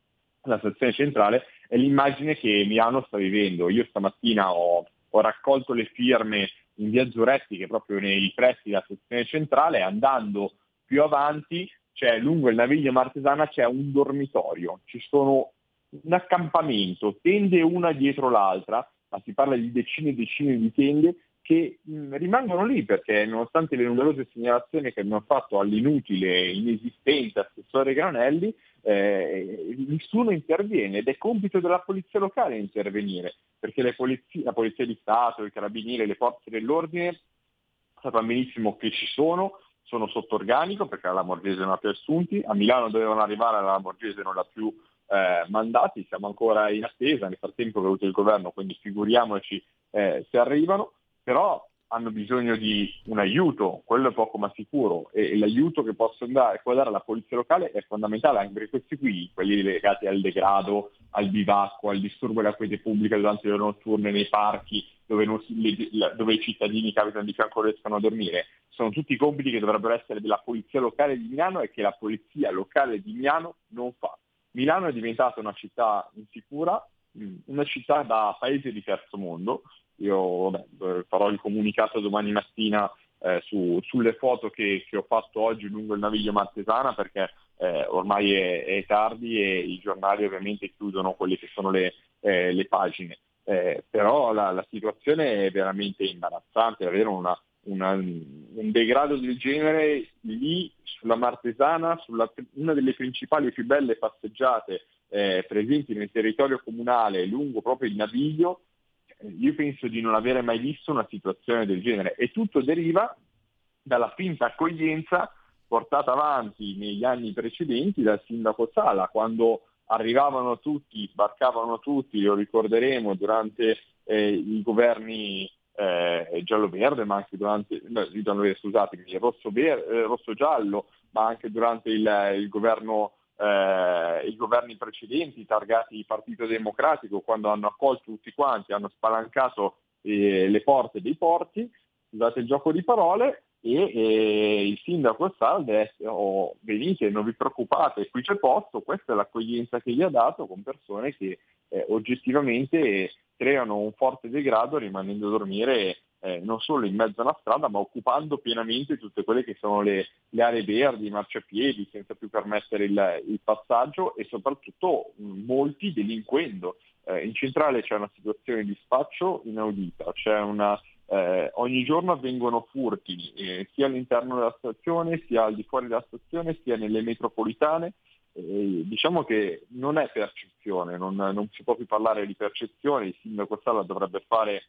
la stazione centrale, è l'immagine che Milano sta vivendo. Io stamattina ho, ho raccolto le firme in via Zuretti, che è proprio nei pressi della stazione centrale, andando più avanti c'è lungo il naviglio Martesana c'è un dormitorio, ci sono un accampamento, tende una dietro l'altra, ma si parla di decine e decine di tende che mh, rimangono lì perché nonostante le numerose segnalazioni che abbiamo fatto all'inutile, inesistente assessore Granelli, eh, nessuno interviene ed è compito della polizia locale intervenire, perché polizie, la polizia di Stato, i carabinieri, le forze dell'ordine sappiamo benissimo che ci sono, sono sotto organico perché la Lamorgese non ha più assunti, a Milano dovevano arrivare, la Lamorgese non l'ha più eh, mandati, siamo ancora in attesa, nel frattempo è venuto il governo, quindi figuriamoci eh, se arrivano, però hanno bisogno di un aiuto, quello è poco ma sicuro, e, e l'aiuto che posso dare, può dare la polizia locale è fondamentale anche per questi qui, quelli legati al degrado, al bivacco, al disturbo della quiete pubblica durante le ore notturne nei parchi, dove, non, dove i cittadini capitano di fianco riescono a dormire. Sono tutti compiti che dovrebbero essere della polizia locale di Milano e che la polizia locale di Milano non fa. Milano è diventata una città insicura, mm, una città da paese di terzo mondo. Io vabbè, farò il comunicato domani mattina eh, su, sulle foto che, che, ho fatto oggi lungo il naviglio Martesana perché eh, ormai è, è, tardi e i giornali ovviamente chiudono quelle che sono le, eh, le, pagine. Eh, però la, la, situazione è veramente imbarazzante, avere una, una, un degrado del genere lì sulla Martesana, sulla, una delle principali e più belle passeggiate eh, presenti nel territorio comunale lungo proprio il Naviglio, eh, io penso di non avere mai visto una situazione del genere. E tutto deriva dalla finta accoglienza portata avanti negli anni precedenti dal sindaco Sala, quando arrivavano tutti, sbarcavano tutti, lo ricorderemo durante eh, i governi eh, giallo-verde, ma anche durante, no, scusate, rosso-giallo, eh, rosso ma anche durante il, il governo eh, i governi precedenti targati Partito Democratico quando hanno accolto tutti quanti, hanno spalancato eh, le porte dei porti, scusate il gioco di parole, e, e il sindaco Salde oh, venite, non vi preoccupate, qui c'è posto, questa è l'accoglienza che gli ha dato con persone che eh, oggettivamente creano un forte degrado rimanendo a dormire eh, non solo in mezzo alla strada, ma occupando pienamente tutte quelle che sono le, le aree verdi, i marciapiedi, senza più permettere il, il passaggio e soprattutto mh, molti delinquendo. Eh, in centrale c'è una situazione di spaccio inaudita, una, eh, ogni giorno avvengono furti eh, sia all'interno della stazione, sia al di fuori della stazione, sia nelle metropolitane. diciamo che non è percezione, non, non si può più parlare di percezione, il sindaco Sala dovrebbe fare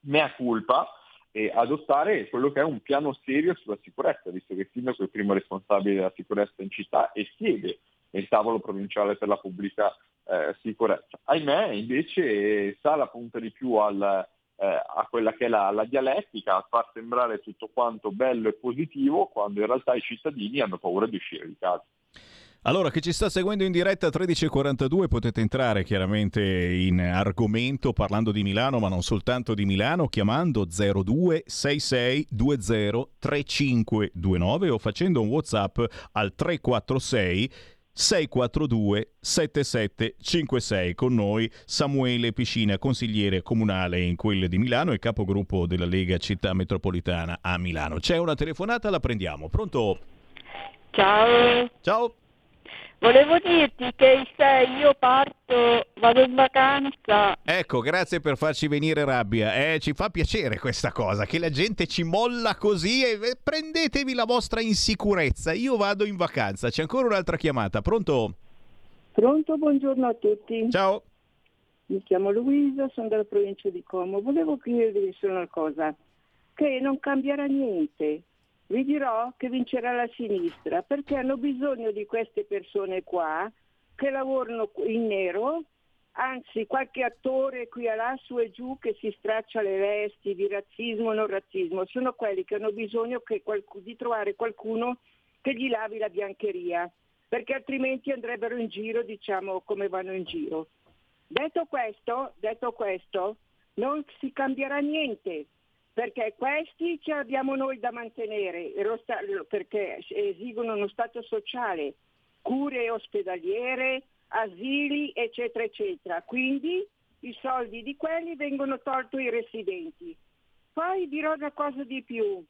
mea culpa e adottare quello che è un piano serio sulla sicurezza, visto che il sindaco è il primo responsabile della sicurezza in città e siede nel tavolo provinciale per la pubblica eh, sicurezza. Ahimè, invece, sta la punta di più al, eh, a quella che è la, la, dialettica, a far sembrare tutto quanto bello e positivo, quando in realtà i cittadini hanno paura di uscire di casa. Allora, chi ci sta seguendo in diretta a 13.42 potete entrare chiaramente in argomento parlando di Milano, ma non soltanto di Milano, chiamando 0266203529 o facendo un WhatsApp al 346 642 7756 con noi Samuele Piscina, consigliere comunale in quelle di Milano e capogruppo della Lega Città Metropolitana a Milano. C'è una telefonata, la prendiamo. Pronto? Ciao. Ciao. Volevo dirti che il 6 io parto, vado in vacanza. Ecco, grazie per farci venire rabbia. Eh, ci fa piacere questa cosa, che la gente ci molla così e prendetevi la vostra insicurezza. Io vado in vacanza. C'è ancora un'altra chiamata. Pronto? Pronto, buongiorno a tutti. Ciao. Mi chiamo Luisa, sono della provincia di Como. Volevo chiedervi solo una cosa, che non cambierà niente vi dirò che vincerà la sinistra perché hanno bisogno di queste persone qua che lavorano in nero, anzi qualche attore qui a là su e giù che si straccia le vesti di razzismo o non razzismo, sono quelli che hanno bisogno qualc- di trovare qualcuno che gli lavi la biancheria, perché altrimenti andrebbero in giro diciamo come vanno in giro. Detto questo, detto questo non si cambierà niente, perché questi ce abbiamo noi da mantenere, perché esigono uno Stato sociale, cure ospedaliere, asili, eccetera, eccetera. Quindi i soldi di quelli vengono tolti ai residenti. Poi dirò una cosa di più.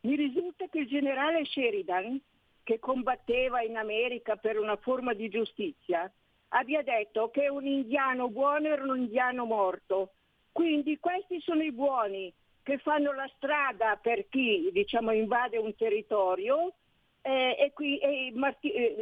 Mi risulta che il generale Sheridan, che combatteva in America per una forma di giustizia, abbia detto che un indiano buono era un indiano morto quindi questi sono i buoni che fanno la strada per chi diciamo, invade un territorio eh, e, qui, e,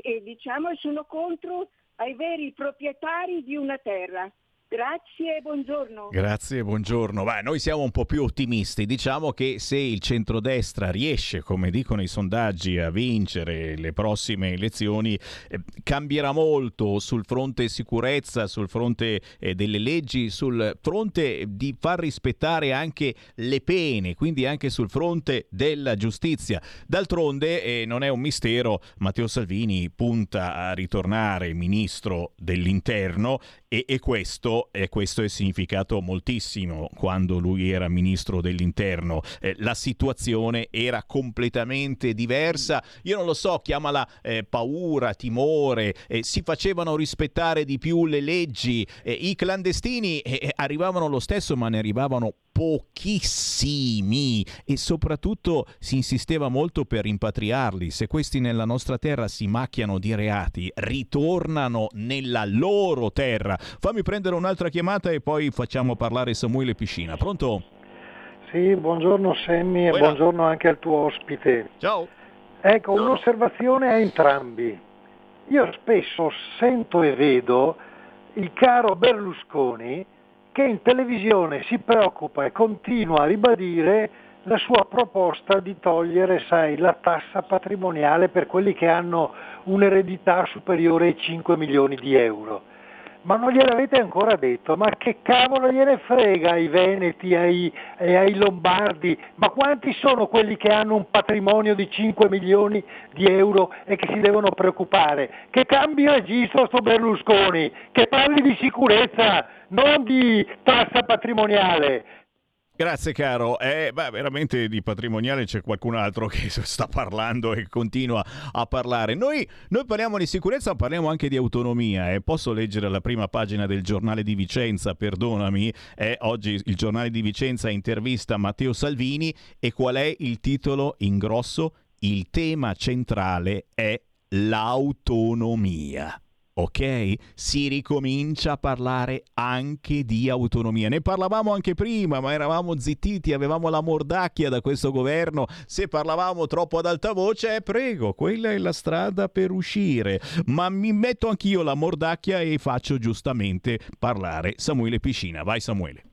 e, diciamo, sono contro ai veri proprietari di una terra. Grazie buongiorno. Grazie buongiorno. Beh, noi siamo un po' più ottimisti. Diciamo che se il centrodestra riesce, come dicono i sondaggi, a vincere le prossime elezioni, eh, cambierà molto sul fronte sicurezza, sul fronte eh, delle leggi, sul fronte di far rispettare anche le pene, quindi anche sul fronte della giustizia. D'altronde, eh, non è un mistero, Matteo Salvini punta a ritornare ministro dell'interno e, e questo, e questo è significato moltissimo quando lui era ministro dell'interno. Eh, la situazione era completamente diversa. Io non lo so, chiamala eh, paura, timore, eh, si facevano rispettare di più le leggi, eh, i clandestini eh, eh, arrivavano lo stesso ma ne arrivavano pochissimi e soprattutto si insisteva molto per rimpatriarli. Se questi nella nostra terra si macchiano di reati, ritornano nella loro terra. Fammi prendere un'altra chiamata e poi facciamo parlare Samuele Piscina. Pronto? Sì, buongiorno Sammy e buongiorno anche al tuo ospite. Ciao. Ecco, un'osservazione a entrambi. Io spesso sento e vedo il caro Berlusconi che in televisione si preoccupa e continua a ribadire la sua proposta di togliere, sai, la tassa patrimoniale per quelli che hanno un'eredità superiore ai 5 milioni di euro. Ma non gliel'avete ancora detto, ma che cavolo gliene frega ai Veneti ai, ai Lombardi? Ma quanti sono quelli che hanno un patrimonio di 5 milioni di euro e che si devono preoccupare? Che cambi registro sto Berlusconi, che parli di sicurezza, non di tassa patrimoniale. Grazie caro, eh, beh, veramente di patrimoniale c'è qualcun altro che sta parlando e continua a parlare. Noi, noi parliamo di sicurezza, parliamo anche di autonomia. Eh. Posso leggere la prima pagina del giornale di Vicenza, perdonami. Eh, oggi il giornale di Vicenza intervista Matteo Salvini e qual è il titolo in grosso? Il tema centrale è l'autonomia. Ok? Si ricomincia a parlare anche di autonomia. Ne parlavamo anche prima, ma eravamo zittiti, avevamo la mordacchia da questo governo. Se parlavamo troppo ad alta voce, eh, prego, quella è la strada per uscire. Ma mi metto anch'io la mordacchia e faccio giustamente parlare Samuele Piscina. Vai Samuele.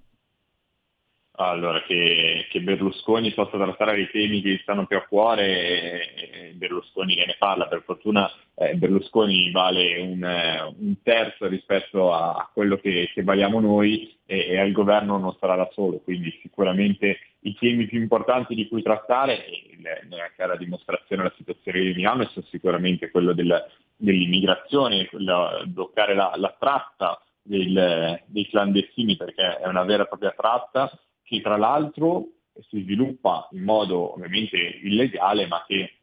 Allora, che, che Berlusconi possa trattare dei temi che gli stanno più a cuore, Berlusconi che ne parla, per fortuna eh, Berlusconi vale un, eh, un terzo rispetto a, a quello che, che valiamo noi e, e al governo non sarà da solo, quindi sicuramente i temi più importanti di cui trattare, nella chiara dimostrazione della situazione che viviamo, è sicuramente quello del- dell'immigrazione, quello- bloccare la, la tratta del- dei clandestini perché è una vera e propria tratta che tra l'altro si sviluppa in modo ovviamente illegale, ma che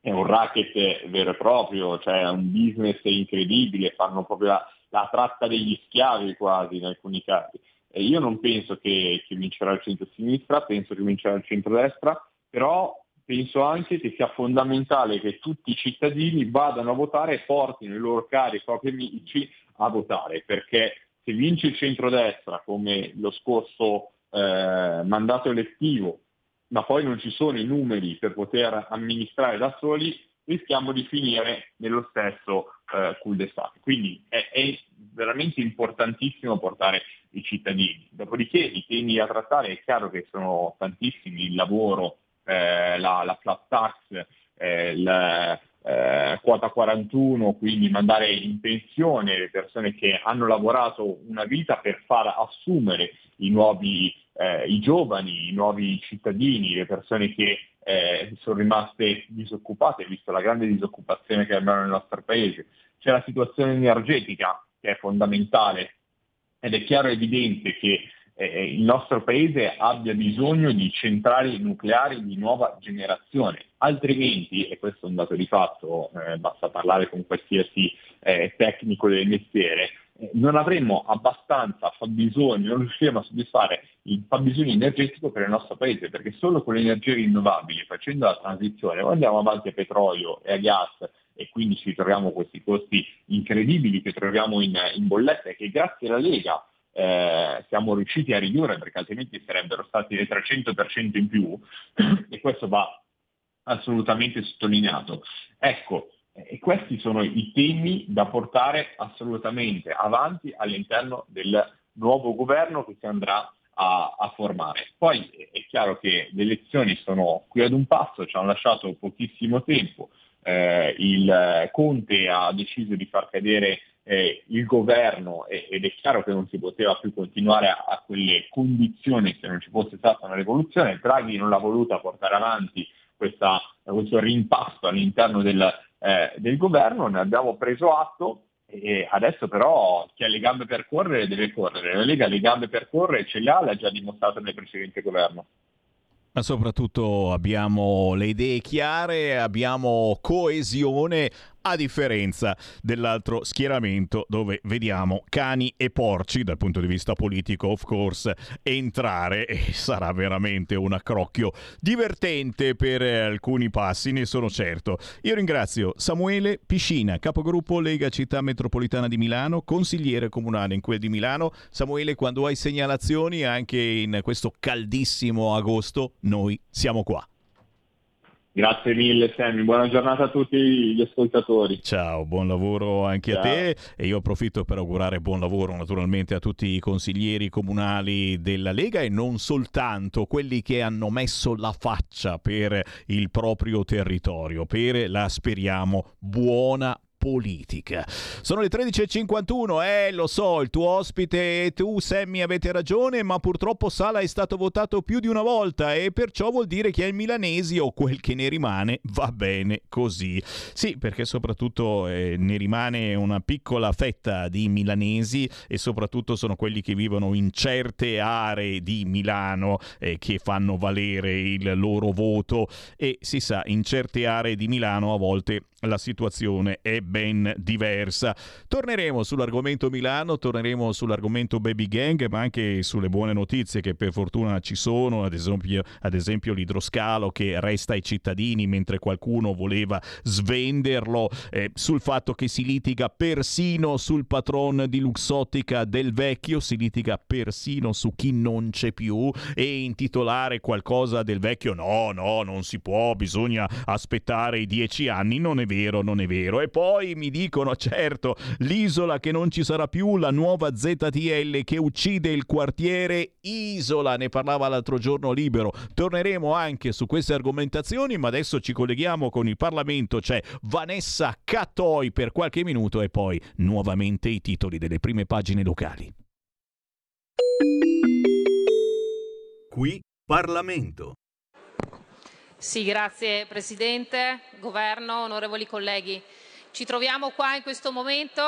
è un racket vero e proprio, cioè è un business incredibile, fanno proprio la, la tratta degli schiavi quasi in alcuni casi. E io non penso che, che vincerà il centro-sinistra, penso che vincerà il centro-destra, però penso anche che sia fondamentale che tutti i cittadini vadano a votare e portino i loro cari e propri amici a votare, perché se vince il centrodestra come lo scorso eh, mandato elettivo, ma poi non ci sono i numeri per poter amministrare da soli, rischiamo di finire nello stesso eh, cul-de-sac. Quindi è, è veramente importantissimo portare i cittadini. Dopodiché i temi da trattare è chiaro che sono tantissimi, il lavoro, eh, la, la flat tax, eh, il, eh, quota 41, quindi mandare in pensione le persone che hanno lavorato una vita per far assumere i nuovi, eh, i giovani, i nuovi cittadini, le persone che eh, sono rimaste disoccupate, visto la grande disoccupazione che abbiamo nel nostro paese. C'è la situazione energetica che è fondamentale ed è chiaro e evidente che eh, il nostro paese abbia bisogno di centrali nucleari di nuova generazione, altrimenti, e questo è un dato di fatto, eh, basta parlare con qualsiasi eh, tecnico del mestiere, non avremmo abbastanza fabbisogno, non riusciremo a soddisfare il fabbisogno energetico per il nostro paese, perché solo con le energie rinnovabili, facendo la transizione, o andiamo avanti a petrolio e a gas e quindi ci troviamo questi costi incredibili che troviamo in, in e che grazie alla Lega eh, siamo riusciti a ridurre perché altrimenti sarebbero stati del 300% in più e questo va assolutamente sottolineato. Ecco, e questi sono i temi da portare assolutamente avanti all'interno del nuovo governo che si andrà a, a formare. Poi è chiaro che le elezioni sono qui ad un passo, ci hanno lasciato pochissimo tempo, eh, il Conte ha deciso di far cadere eh, il governo e- ed è chiaro che non si poteva più continuare a, a quelle condizioni se non ci fosse stata una rivoluzione. Draghi non l'ha voluta portare avanti questa, questo rimpasto all'interno del, eh, del governo, ne abbiamo preso atto e adesso però chi ha le gambe per correre deve correre. La Lega le gambe per correre ce le ha, l'ha già dimostrato nel precedente governo. Ma soprattutto abbiamo le idee chiare, abbiamo coesione a differenza dell'altro schieramento dove vediamo cani e porci dal punto di vista politico, of course, entrare e sarà veramente un accrocchio divertente per alcuni passi, ne sono certo. Io ringrazio Samuele Piscina, capogruppo Lega Città Metropolitana di Milano, consigliere comunale in quel di Milano. Samuele, quando hai segnalazioni anche in questo caldissimo agosto, noi siamo qua. Grazie mille Sammy, buona giornata a tutti gli ascoltatori. Ciao, buon lavoro anche Ciao. a te e io approfitto per augurare buon lavoro naturalmente a tutti i consiglieri comunali della Lega e non soltanto quelli che hanno messo la faccia per il proprio territorio, per la speriamo buona politica. Sono le 13.51, eh, lo so, il tuo ospite e tu, Sammy, avete ragione, ma purtroppo Sala è stato votato più di una volta e perciò vuol dire che ai milanesi o quel che ne rimane va bene così. Sì, perché soprattutto eh, ne rimane una piccola fetta di milanesi e soprattutto sono quelli che vivono in certe aree di Milano eh, che fanno valere il loro voto e si sa, in certe aree di Milano a volte la situazione è ben diversa. Torneremo sull'argomento Milano, torneremo sull'argomento Baby Gang, ma anche sulle buone notizie che per fortuna ci sono, ad esempio, ad esempio l'idroscalo che resta ai cittadini mentre qualcuno voleva svenderlo, eh, sul fatto che si litiga persino sul patron di Luxottica del vecchio, si litiga persino su chi non c'è più e intitolare qualcosa del vecchio no, no, non si può, bisogna aspettare i dieci anni, non è vero, non è vero. E poi mi dicono, certo, l'isola che non ci sarà più, la nuova ZTL che uccide il quartiere Isola, ne parlava l'altro giorno libero. Torneremo anche su queste argomentazioni, ma adesso ci colleghiamo con il Parlamento, c'è Vanessa Catoi per qualche minuto e poi nuovamente i titoli delle prime pagine locali. Qui Parlamento. Sì, grazie Presidente, Governo, onorevoli colleghi. Ci troviamo qua in questo momento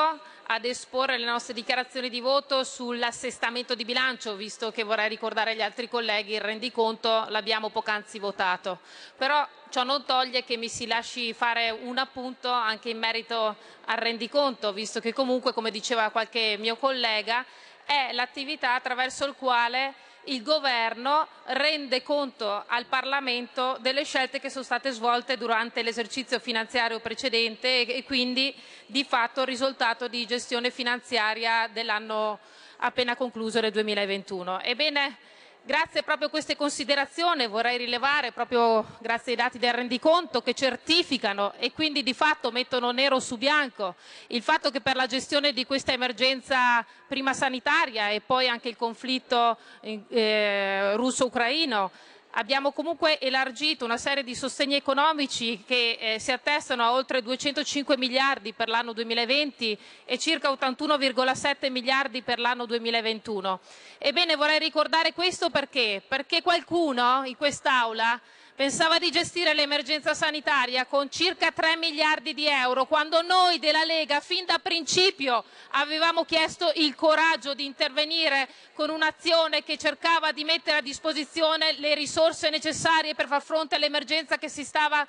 ad esporre le nostre dichiarazioni di voto sull'assestamento di bilancio, visto che vorrei ricordare agli altri colleghi il rendiconto l'abbiamo poc'anzi votato. Però ciò non toglie che mi si lasci fare un appunto anche in merito al rendiconto, visto che comunque, come diceva qualche mio collega, è l'attività attraverso il quale il Governo rende conto al Parlamento delle scelte che sono state svolte durante l'esercizio finanziario precedente e quindi di fatto il risultato di gestione finanziaria dell'anno appena concluso del 2021. Ebbene, Grazie proprio a queste considerazioni vorrei rilevare, proprio grazie ai dati del rendiconto, che certificano e quindi di fatto mettono nero su bianco il fatto che per la gestione di questa emergenza prima sanitaria e poi anche il conflitto eh, russo-ucraino Abbiamo comunque elargito una serie di sostegni economici che eh, si attestano a oltre 205 miliardi per l'anno 2020 e circa 81,7 miliardi per l'anno 2021. Ebbene vorrei ricordare questo perché? Perché qualcuno in quest'Aula pensava di gestire l'emergenza sanitaria con circa 3 miliardi di euro, quando noi della Lega fin da principio avevamo chiesto il coraggio di intervenire con un'azione che cercava di mettere a disposizione le risorse necessarie per far fronte all'emergenza che si stava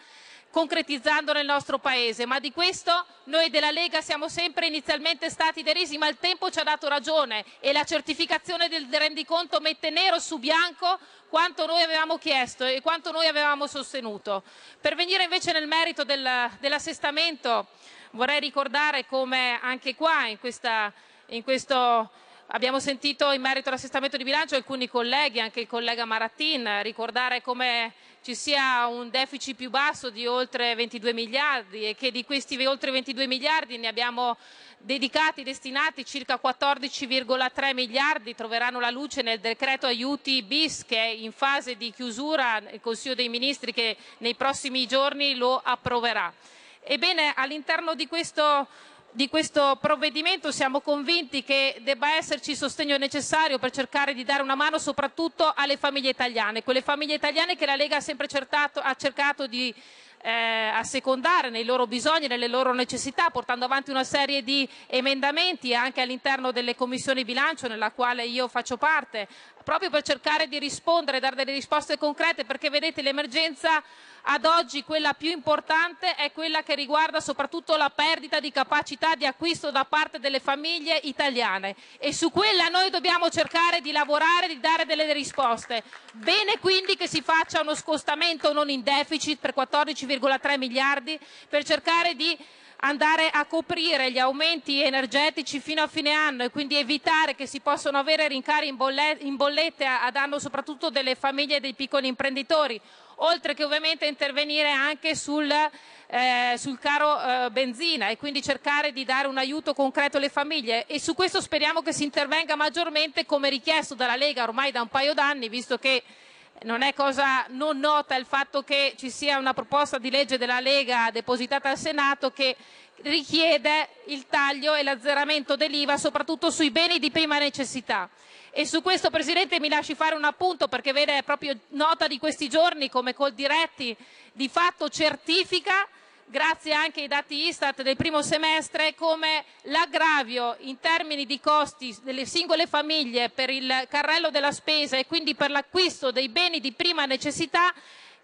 concretizzando nel nostro Paese, ma di questo noi della Lega siamo sempre inizialmente stati derisi, ma il tempo ci ha dato ragione e la certificazione del rendiconto mette nero su bianco quanto noi avevamo chiesto e quanto noi avevamo sostenuto. Per venire invece nel merito del, dell'assestamento vorrei ricordare come anche qua in, questa, in questo Abbiamo sentito in merito all'assestamento di bilancio alcuni colleghi, anche il collega Marattin, ricordare come ci sia un deficit più basso di oltre 22 miliardi e che di questi oltre 22 miliardi ne abbiamo dedicati, destinati circa 14,3 miliardi, troveranno la luce nel decreto aiuti bis che è in fase di chiusura, il Consiglio dei Ministri che nei prossimi giorni lo approverà. Ebbene, all'interno di questo di questo provvedimento siamo convinti che debba esserci il sostegno necessario per cercare di dare una mano soprattutto alle famiglie italiane, quelle famiglie italiane che la Lega ha sempre certato, ha cercato di eh, assecondare nei loro bisogni, nelle loro necessità, portando avanti una serie di emendamenti anche all'interno delle commissioni bilancio nella quale io faccio parte, proprio per cercare di rispondere, dare delle risposte concrete, perché vedete l'emergenza Ad oggi quella più importante è quella che riguarda soprattutto la perdita di capacità di acquisto da parte delle famiglie italiane e su quella noi dobbiamo cercare di lavorare, di dare delle risposte. Bene quindi che si faccia uno scostamento non in deficit per 14,3 miliardi per cercare di andare a coprire gli aumenti energetici fino a fine anno e quindi evitare che si possano avere rincari in, bollette, a danno soprattutto delle famiglie e dei piccoli imprenditori, oltre che ovviamente intervenire anche sul, eh, sul caro eh, benzina e quindi cercare di dare un aiuto concreto alle famiglie e su questo speriamo che si intervenga maggiormente come richiesto dalla Lega ormai da un paio d'anni, visto che non è cosa non nota il fatto che ci sia una proposta di legge della Lega depositata al Senato che richiede il taglio e l'azzeramento dell'IVA soprattutto sui beni di prima necessità. E su questo Presidente mi lasci fare un appunto perché vede è proprio nota di questi giorni come Coldiretti di fatto certifica grazie anche ai dati Istat del primo semestre, come l'aggravio in termini di costi delle singole famiglie per il carrello della spesa e quindi per l'acquisto dei beni di prima necessità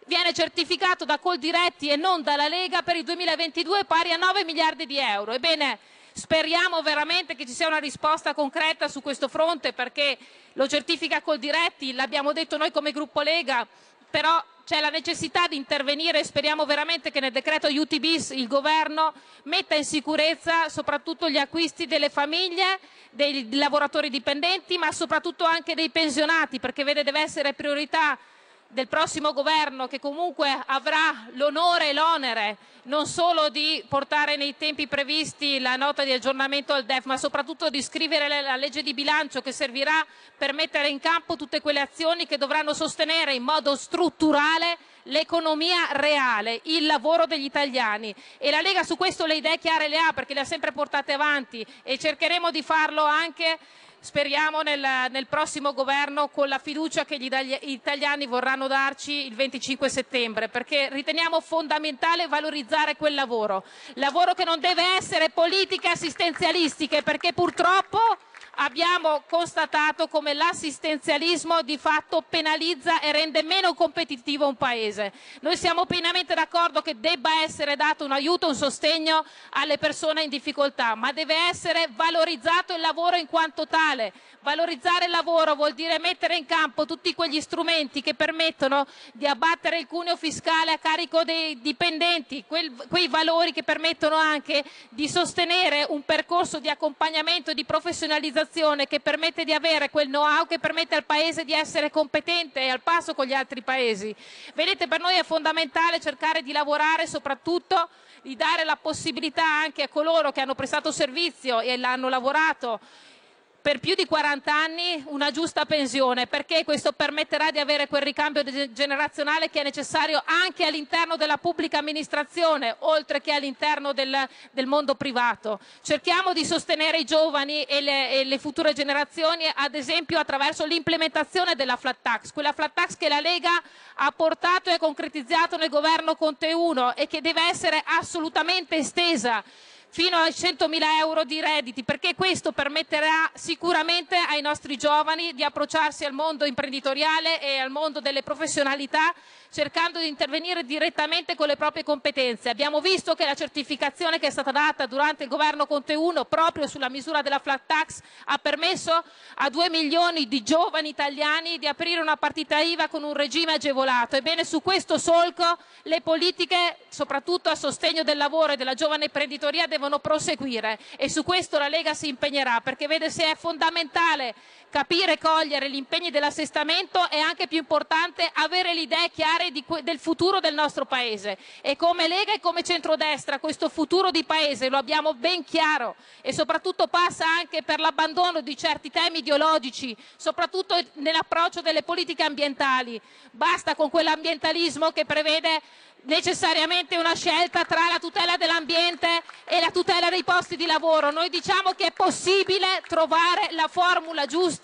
viene certificato da Coldiretti e non dalla Lega per il 2022 pari a 9 miliardi di euro. Ebbene, speriamo veramente che ci sia una risposta concreta su questo fronte perché lo certifica Coldiretti, l'abbiamo detto noi come gruppo Lega, però c'è la necessità di intervenire e speriamo veramente che nel decreto aiuti bis il governo metta in sicurezza soprattutto gli acquisti delle famiglie, dei lavoratori dipendenti, ma soprattutto anche dei pensionati, perché vede deve essere priorità del prossimo governo che comunque avrà l'onore e l'onere non solo di portare nei tempi previsti la nota di aggiornamento al DEF, ma soprattutto di scrivere la legge di bilancio che servirà per mettere in campo tutte quelle azioni che dovranno sostenere in modo strutturale l'economia reale, il lavoro degli italiani. E la Lega su questo le idee chiare le ha perché le ha sempre portate avanti e cercheremo di farlo anche speriamo nel, nel, prossimo governo con la fiducia che gli italiani vorranno darci il 25 settembre, perché riteniamo fondamentale valorizzare quel lavoro, lavoro che non deve essere politiche assistenzialistiche, perché purtroppo abbiamo constatato come l'assistenzialismo di fatto penalizza e rende meno competitivo un paese. Noi siamo pienamente d'accordo che debba essere dato un aiuto, un sostegno alle persone in difficoltà, ma deve essere valorizzato il lavoro in quanto tale. Valorizzare il lavoro vuol dire mettere in campo tutti quegli strumenti che permettono di abbattere il cuneo fiscale a carico dei dipendenti, quei valori che permettono anche di sostenere un percorso di accompagnamento e di professionalizzazione organizzazione che permette di avere quel know-how che permette al Paese di essere competente e al passo con gli altri Paesi. Vedete, per noi è fondamentale cercare di lavorare soprattutto di dare la possibilità anche a coloro che hanno prestato servizio e l'hanno lavorato per più di 40 anni una giusta pensione, perché questo permetterà di avere quel ricambio generazionale che è necessario anche all'interno della pubblica amministrazione, oltre che all'interno del, del mondo privato. Cerchiamo di sostenere i giovani e le, e le, future generazioni, ad esempio attraverso l'implementazione della flat tax, quella flat tax che la Lega ha portato e concretizzato nel governo Conte 1 e che deve essere assolutamente estesa fino a 100.000 euro di redditi, perché questo permetterà sicuramente ai nostri giovani di approcciarsi al mondo imprenditoriale e al mondo delle professionalità cercando di intervenire direttamente con le proprie competenze. Abbiamo visto che la certificazione che è stata data durante il governo Conte 1 proprio sulla misura della flat tax ha permesso a due milioni di giovani italiani di aprire una partita IVA con un regime agevolato. Ebbene, su questo solco le politiche, soprattutto a sostegno del lavoro e della giovane imprenditoria, devono proseguire. E su questo la Lega si impegnerà perché vede se è fondamentale capire e cogliere gli impegni dell'assestamento è anche più importante avere le idee chiare del futuro del nostro Paese e come Lega e come centrodestra questo futuro di Paese lo abbiamo ben chiaro e soprattutto passa anche per l'abbandono di certi temi ideologici, soprattutto nell'approccio delle politiche ambientali. Basta con quell'ambientalismo che prevede necessariamente una scelta tra la tutela dell'ambiente e la tutela dei posti di lavoro. Noi diciamo che è possibile trovare la formula giusta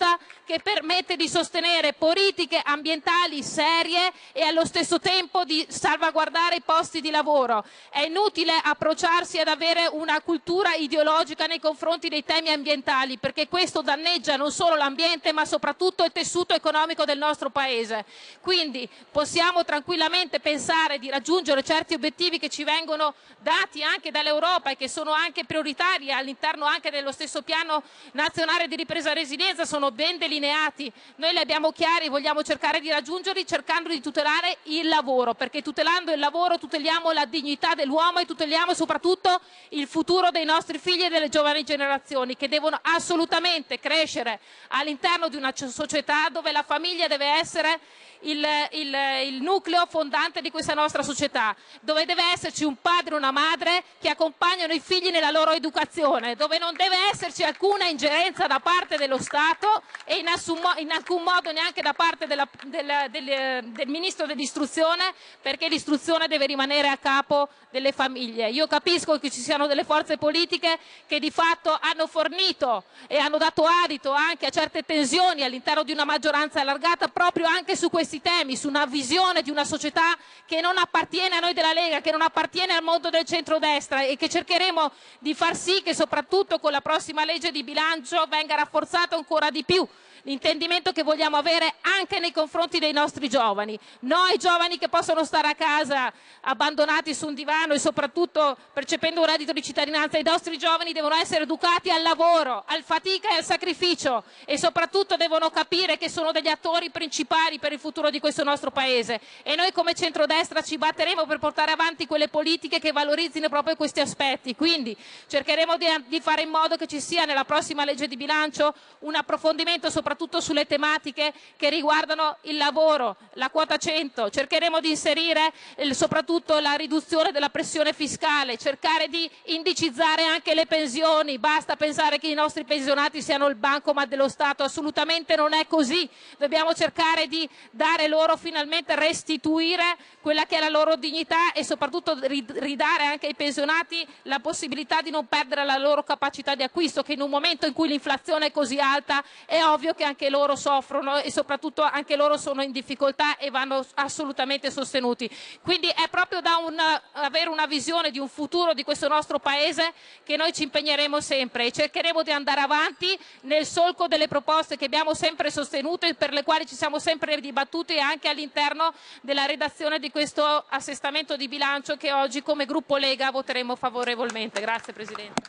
che permette di sostenere politiche ambientali serie e allo stesso tempo di salvaguardare i posti di lavoro. È inutile approcciarsi ad avere una cultura ideologica nei confronti dei temi ambientali perché questo danneggia non solo l'ambiente ma soprattutto il tessuto economico del nostro Paese. Quindi possiamo tranquillamente pensare di raggiungere certi obiettivi che ci vengono dati anche dall'Europa e che sono anche prioritari all'interno anche dello stesso piano nazionale di ripresa e resilienza, sono ben delineati. Noi li abbiamo chiari, vogliamo cercare di raggiungerli cercando di tutelare il lavoro, perché tutelando il lavoro tuteliamo la dignità dell'uomo e tuteliamo soprattutto il futuro dei nostri figli e delle giovani generazioni che devono assolutamente crescere all'interno di una società dove la famiglia deve essere il, il, il, nucleo fondante di questa nostra società, dove deve esserci un padre e una madre che accompagnano i figli nella loro educazione, dove non deve esserci alcuna ingerenza da parte dello Stato e in, assumo, in alcun modo neanche da parte della, del, del, del Ministro dell'Istruzione, perché l'istruzione deve rimanere a capo delle famiglie. Io capisco che ci siano delle forze politiche che di fatto hanno fornito e hanno dato adito anche a certe tensioni all'interno di una maggioranza allargata proprio anche su questi temi, su una visione di una società che non appartiene a noi della Lega, che non appartiene al mondo del centrodestra e che cercheremo di far sì che soprattutto con la prossima legge di bilancio venga rafforzato ancora di più l'intendimento che vogliamo avere anche nei confronti dei nostri giovani, no ai giovani che possono stare a casa abbandonati su un divano e soprattutto percependo un reddito di cittadinanza, i nostri giovani devono essere educati al lavoro, al fatica e al sacrificio e soprattutto devono capire che sono degli attori principali per il futuro di questo nostro Paese. E noi come centrodestra ci batteremo per portare avanti quelle politiche che valorizzino proprio questi aspetti, quindi cercheremo di, di fare in modo che ci sia nella prossima legge di bilancio un approfondimento soprattutto soprattutto sulle tematiche che riguardano il lavoro, la quota 100. Cercheremo di inserire eh, soprattutto la riduzione della pressione fiscale, cercare di indicizzare anche le pensioni. Basta pensare che i nostri pensionati siano il bancomat dello Stato, assolutamente non è così. Dobbiamo cercare di dare loro finalmente restituire quella che è la loro dignità e soprattutto ridare anche ai pensionati la possibilità di non perdere la loro capacità di acquisto, che in un momento in cui l'inflazione è così alta è ovvio che anche loro soffrono e soprattutto anche loro sono in difficoltà e vanno assolutamente sostenuti. Quindi è proprio da un, avere una visione di un futuro di questo nostro Paese che noi ci impegneremo sempre e cercheremo di andare avanti nel solco delle proposte che abbiamo sempre sostenuto e per le quali ci siamo sempre dibattuti anche all'interno della redazione di questo assestamento di bilancio che oggi come gruppo Lega voteremo favorevolmente. Grazie Presidente.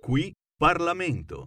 Qui Parlamento.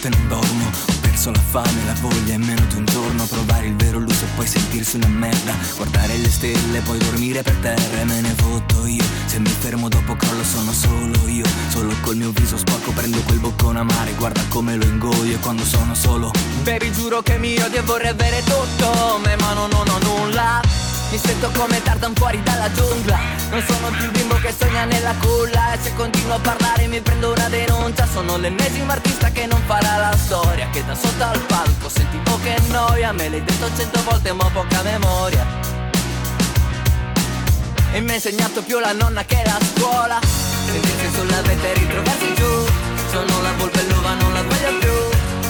Notte non dormo. Ho perso la fame, la voglia in meno di un giorno. Provare il vero lusso e poi sentirsi una merda. Guardare le stelle, poi dormire per terra E me ne foto io. Se mi fermo dopo crollo sono solo io. Solo col mio viso sporco prendo quel boccone amare Guarda come lo ingoio quando sono solo. Baby giuro che mi odio e vorrei avere tutto Ma non ho nulla mi sento come Tardan fuori dalla giungla. Non sono più il bimbo che sogna nella culla. E se continuo a parlare mi prendo una denuncia. Sono l'ennesimo artista che non farà la storia. Che da sotto al palco sentivo che noia. Me l'hai detto cento volte ma ho poca memoria. E mi ha insegnato più la nonna che la scuola. Sentirsi sulla vetta e ritrovarsi giù. Sono la volpe l'uva non la voglio più.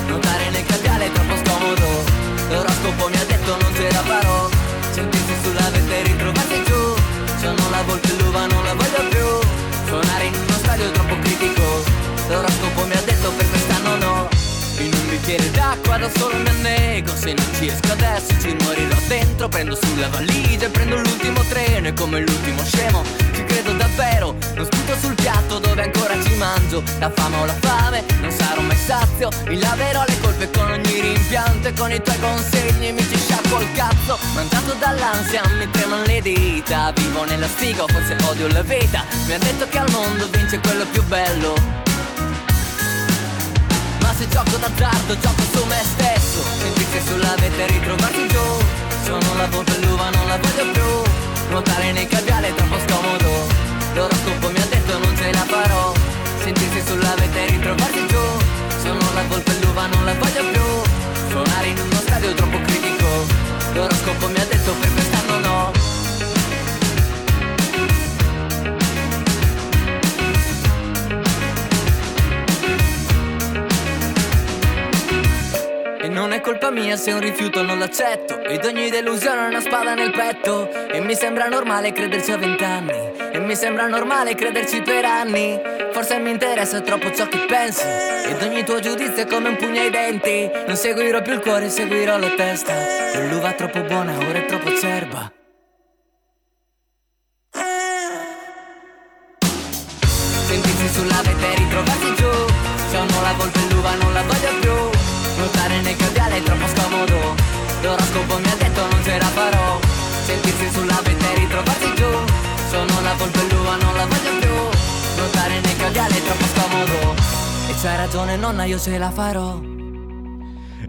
Nuotare nel caviale è troppo scomodo. L'oroscopo mi ha detto non ce la farò. Sentirsi e ritrovarsi giù Sono la volpe l'uva, non la voglio più. Suonare in uno stadio troppo critico. L'oroscopo mi ha detto per bicchiere d'acqua da solo mi annego Se non ci esco adesso ci morirò dentro. Prendo sulla valigia e prendo l'ultimo treno. E come l'ultimo scemo ci credo davvero. Non sputo sul piatto dove ancora ci mangio. La fame o la fame, non sarò mai sazio. Mi laverò le colpe con ogni rimpianto E con i tuoi consigli mi ci sciacquo il cazzo. Mangiato dall'ansia mi tremano le dita. Vivo nella sfiga, forse odio la vita. Mi ha detto che al mondo vince quello più bello se gioco d'azzardo gioco su me stesso. Sentirsi sulla vetta e ritrovarsi giù. Sono la volpe l'uva, non la voglio più. Nuotare nei caviali è troppo scomodo. L'oroscopo mi ha detto non ce la farò. Sentirsi sulla vetta e ritrovarsi giù. Sono la volpe l'uva, non la voglio più. Suonare in uno stadio troppo critico. L'oroscopo mi ha detto per quest'anno non è colpa mia se un rifiuto non l'accetto. Ed ogni delusione è una spada nel petto. E mi sembra normale crederci a vent'anni. E mi sembra normale crederci per anni. Forse mi interessa troppo ciò che pensi. Ed ogni tuo giudizio è come un pugno ai denti. Non seguirò più il cuore, seguirò la testa. Quell'uva troppo buona, ora è troppo acerba. Sentirsi sulla vetta e ritrovarsi giù. Sono la volpe l'uva, non la voglio più Nuotare nel caviale è troppo scomodo. L'oroscopo mi ha detto non ce la farò. Sentirsi sulla vetta e ritrovarsi giù. Sono la volpe l'uva, non la voglio più. Nuotare nel caviale è troppo scomodo. E c'hai ragione nonna, io ce la farò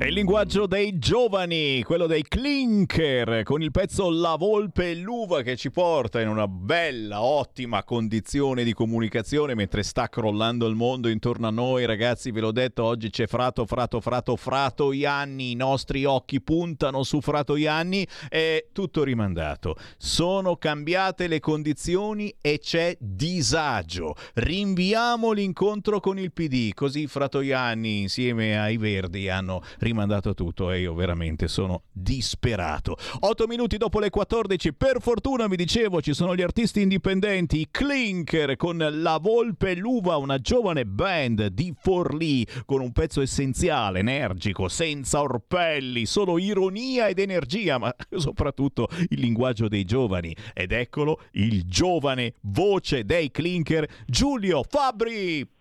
È il linguaggio dei giovani, quello dei clinker, con il pezzo La Volpe e l'Uva che ci porta in una bella, ottima condizione di comunicazione mentre sta crollando il mondo intorno a noi. Ragazzi, ve l'ho detto, oggi c'è Frato, Frato, Frato, Frato Ianni. I nostri occhi puntano su Frato Ianni. È tutto rimandato. Sono cambiate le condizioni e c'è disagio. Rinviamo l'incontro con il PD, così Frato Ianni insieme ai Verdi hanno rimandato tutto e io veramente sono disperato. 8 minuti dopo le 14, per fortuna vi dicevo ci sono gli artisti indipendenti, i Clinker con La Volpe l'Uva, una giovane band di Forlì con un pezzo essenziale, energico, senza orpelli, solo ironia ed energia, ma soprattutto il linguaggio dei giovani. Ed eccolo il giovane voce dei Clinker, Giulio Fabri.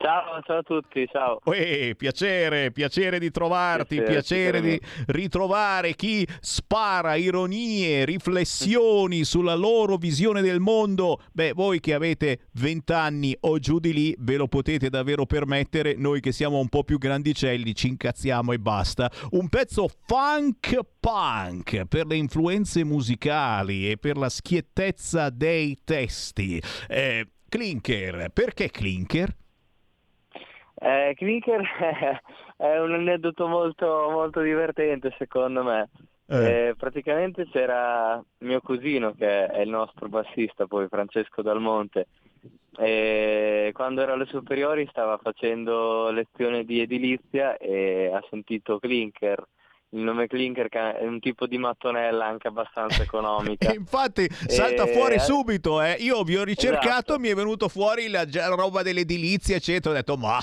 Ciao, ciao a tutti, ciao. Uè, piacere, piacere di trovarti, piacere, Piacere, di ritrovare chi spara ironie, riflessioni sulla loro visione del mondo. Beh, voi che avete 20 anni o giù di lì ve lo potete davvero permettere, noi che siamo un po' più grandicelli ci incazziamo e basta. Un pezzo funk punk per le influenze musicali e per la schiettezza dei testi. Eh, Clinker, perché Clinker? Eh, Clicker è un aneddoto molto, molto divertente secondo me. Eh, praticamente c'era mio cugino che è il nostro bassista, poi Francesco Dalmonte, e quando ero alle superiori stava facendo lezione di edilizia e ha sentito Clinker. Il nome Clinker che è un tipo di mattonella anche abbastanza economica. Infatti salta E- fuori subito, eh. Io vi ho ricercato, Esatto. mi è venuto fuori la roba dell'edilizia, eccetera. Ho detto, ma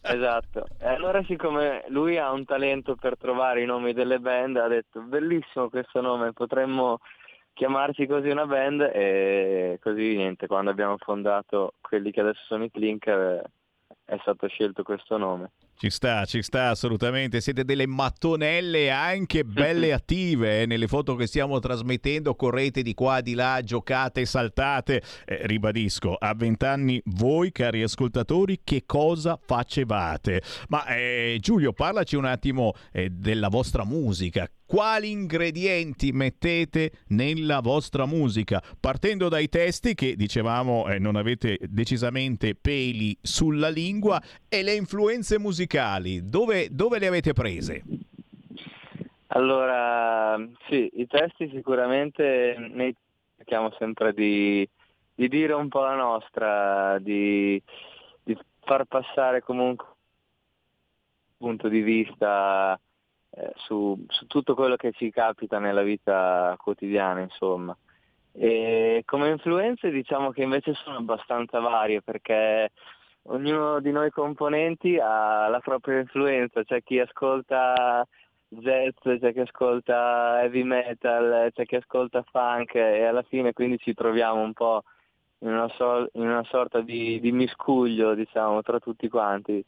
Esatto, e allora siccome lui ha un talento per trovare i nomi delle band, ha detto bellissimo questo nome, potremmo chiamarci così una band e così niente, quando abbiamo fondato quelli che adesso sono i Clink eh, è stato scelto questo nome. Ci sta, ci sta assolutamente. Siete delle mattonelle anche belle attive eh? nelle foto che stiamo trasmettendo. Correte di qua, di là, giocate, saltate. Eh, ribadisco, a vent'anni voi, cari ascoltatori, che cosa facevate? Ma eh, Giulio, parlaci un attimo eh, della vostra musica quali ingredienti mettete nella vostra musica, partendo dai testi che dicevamo eh, non avete decisamente peli sulla lingua e le influenze musicali, dove, dove le avete prese? Allora, sì, i testi sicuramente ne cerchiamo sempre di, di, dire un po' la nostra, di, di far passare comunque un punto di vista eh, su, su, tutto quello che ci capita nella vita quotidiana, insomma. E come influenze diciamo che invece sono abbastanza varie perché ognuno di noi componenti ha la propria influenza, c'è chi ascolta jazz, c'è chi ascolta heavy metal, c'è chi ascolta funk e alla fine quindi ci troviamo un po' in una, so- in una sorta di, di, miscuglio diciamo tra tutti quanti.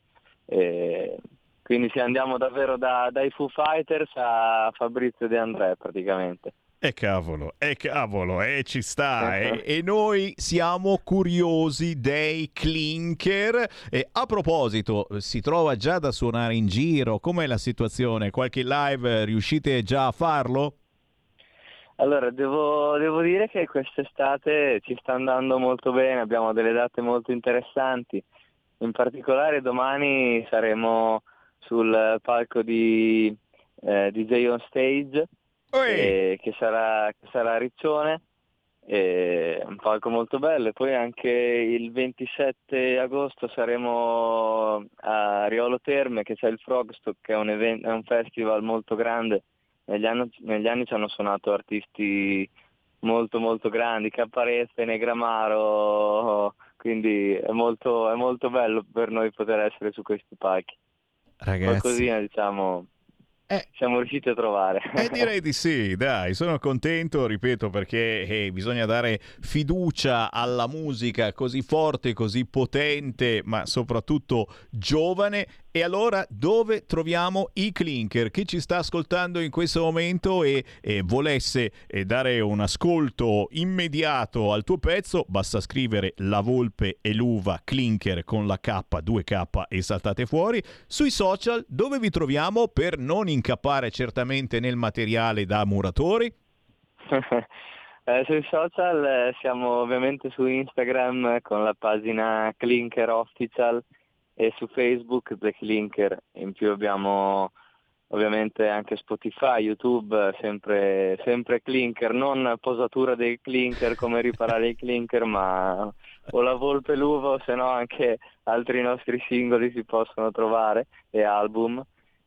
E quindi sì, andiamo davvero da, dai Foo Fighters a Fabrizio De André praticamente. E cavolo, e cavolo, e ci sta. e, noi siamo curiosi dei clinker. E a proposito, si trova già da suonare in giro? Com'è la situazione? Qualche live riuscite già a farlo? Allora, devo, devo dire che quest'estate ci sta andando molto bene, abbiamo delle date molto interessanti. In particolare domani saremo sul palco di eh, DJ on Stage eh, che, sarà, che sarà a Riccione, eh, un palco molto bello e poi anche il 27 agosto saremo a Riolo Terme che c'è il Frogstock che è un, event, è un festival molto grande, negli anni, negli anni ci hanno suonato artisti molto molto grandi, Caparezza, Negramaro, quindi è molto, è molto bello per noi poter essere su questi palchi. Ragazzi. Qualcosina, diciamo, eh, siamo riusciti a trovare. Eh, direi di sì, dai, sono contento, ripeto, perché eh, bisogna dare fiducia alla musica così forte, così potente, ma soprattutto giovane. E allora dove troviamo i clinker? Chi ci sta ascoltando in questo momento e, e volesse eh, dare un ascolto immediato al tuo pezzo, basta scrivere La Volpe e l'Uva Clinker con la K, 2K e saltate fuori. Sui social dove vi troviamo per non incappare certamente nel materiale da muratori? eh, sui social eh, siamo ovviamente su Instagram con la pagina Clinker Official e su Facebook The Clinker. In più abbiamo ovviamente anche Spotify, YouTube, sempre, sempre Clinker, non posatura dei Clinker come riparare i Clinker, ma o la Volpe l'Uva o se no anche altri nostri singoli si possono trovare e album.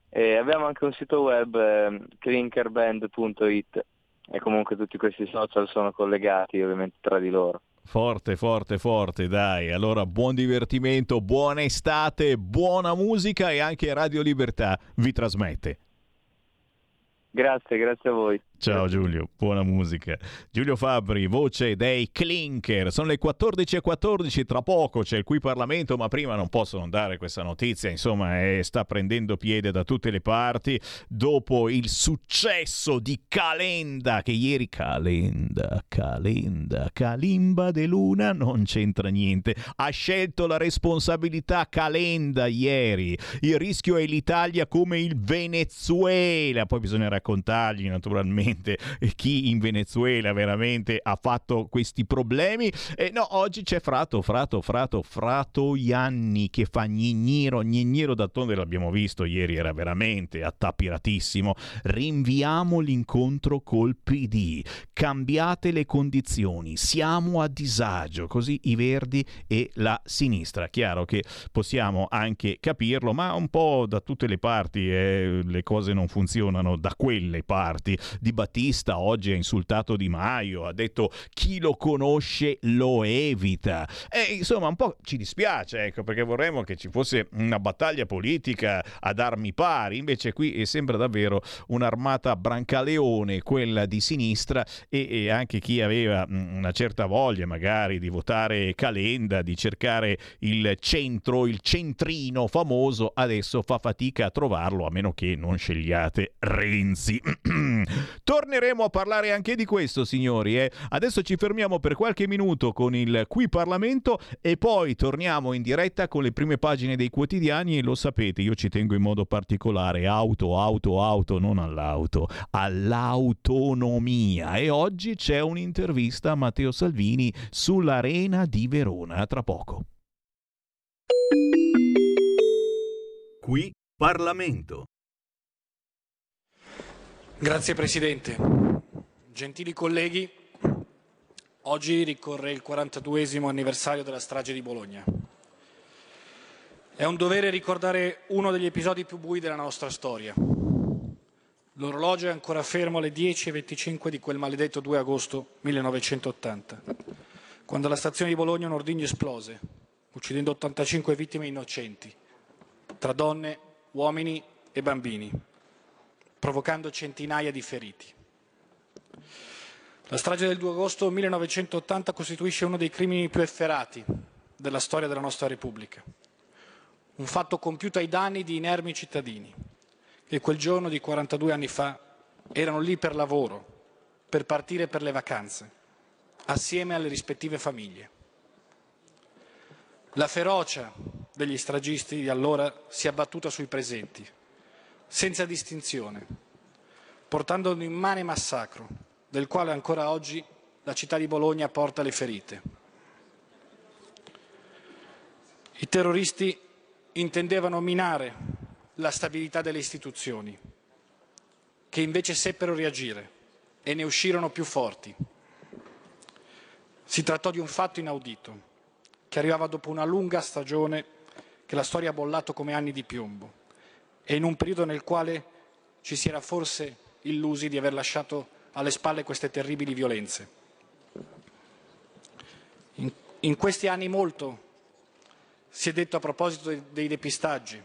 E abbiamo anche un sito web eh, clinkerband.it e comunque tutti questi social sono collegati ovviamente tra di loro. Forte, forte, forte, dai. Allora buon divertimento, buona estate, buona musica e anche Radio Libertà vi trasmette. Grazie, grazie a voi. Ciao Giulio, buona musica. Giulio Fabri, voce dei Clinker. Sono le 14.14, 14, tra poco c'è il qui Parlamento, ma prima non posso non dare questa notizia. Insomma, eh, sta prendendo piede da tutte le parti dopo il successo di Calenda, che ieri Calenda, Calenda, Calimba de Luna non c'entra niente. Ha scelto la responsabilità Calenda ieri. Il rischio è l'Italia come il Venezuela. Poi bisogna raccontargli naturalmente veramente chi in Venezuela veramente ha fatto questi problemi. E no, oggi c'è Frato, Frato, Frato, Frato Ianni che fa gnigniro, gnigniro d'altronde l'abbiamo visto ieri, era veramente attapiratissimo. Rinviamo l'incontro col PD, cambiate le condizioni, siamo a disagio, così i verdi e la sinistra. Chiaro che possiamo anche capirlo, ma un po' da tutte le parti eh, le cose non funzionano da quelle parti. Di Battista oggi ha insultato Di Maio, ha detto chi lo conosce lo evita. E insomma, un po' ci dispiace, ecco, perché vorremmo che ci fosse una battaglia politica ad armi pari, invece qui sembra davvero un'armata brancaleone, quella di sinistra e, e anche chi aveva una certa voglia magari di votare Calenda, di cercare il centro, il centrino famoso, adesso fa fatica a trovarlo a meno che non scegliate Renzi. Torneremo a parlare anche di questo, signori. Eh? Adesso ci fermiamo per qualche minuto con il Qui Parlamento e poi torniamo in diretta con le prime pagine dei quotidiani e lo sapete, io ci tengo in modo particolare auto, auto, auto, non all'auto, all'autonomia. E oggi c'è un'intervista a Matteo Salvini sull'Arena di Verona. Tra poco. Qui Parlamento. Grazie Presidente. Gentili colleghi, oggi ricorre il 42 anniversario della strage di Bologna. È un dovere ricordare uno degli episodi più bui della nostra storia. L'orologio è ancora fermo alle 10.25 di quel maledetto 2 agosto 1980, quando alla stazione di Bologna un ordigno esplose, uccidendo 85 vittime innocenti, tra donne, uomini e bambini provocando centinaia di feriti. La strage del 2 agosto 1980 costituisce uno dei crimini più efferati della storia della nostra Repubblica. Un fatto compiuto ai danni di inermi cittadini che quel giorno di 42 anni fa erano lì per lavoro, per partire per le vacanze, assieme alle rispettive famiglie. La ferocia degli stragisti di allora si è abbattuta sui presenti senza distinzione, portando un immane massacro, del quale ancora oggi la città di Bologna porta le ferite. I terroristi intendevano minare la stabilità delle istituzioni, che invece seppero reagire e ne uscirono più forti. Si trattò di un fatto inaudito, che arrivava dopo una lunga stagione che la storia ha bollato come anni di piombo e in un periodo nel quale ci si era forse illusi di aver lasciato alle spalle queste terribili violenze. In, in questi anni molto si è detto a proposito dei, dei depistaggi,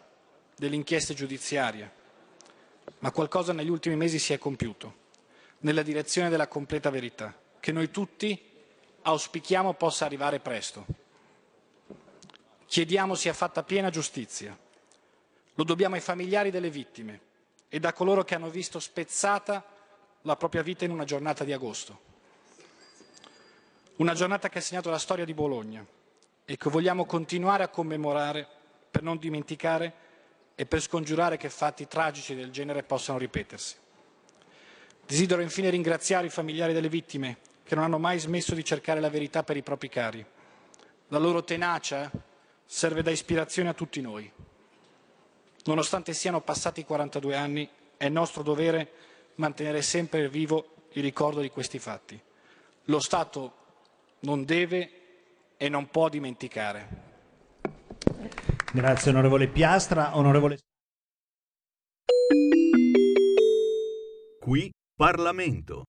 delle inchieste giudiziarie, ma qualcosa negli ultimi mesi si è compiuto, nella direzione della completa verità, che noi tutti auspichiamo possa arrivare presto. Chiediamo sia fatta piena giustizia lo dobbiamo ai familiari delle vittime e a coloro che hanno visto spezzata la propria vita in una giornata di agosto. Una giornata che ha segnato la storia di Bologna e che vogliamo continuare a commemorare per non dimenticare e per scongiurare che fatti tragici del genere possano ripetersi. Desidero infine ringraziare i familiari delle vittime che non hanno mai smesso di cercare la verità per i propri cari. La loro tenacia serve da ispirazione a tutti noi. Nonostante siano passati 42 anni, è nostro dovere mantenere sempre vivo il ricordo di questi fatti. Lo Stato non deve e non può dimenticare. Grazie onorevole Piastra. Onorevole... Qui Parlamento.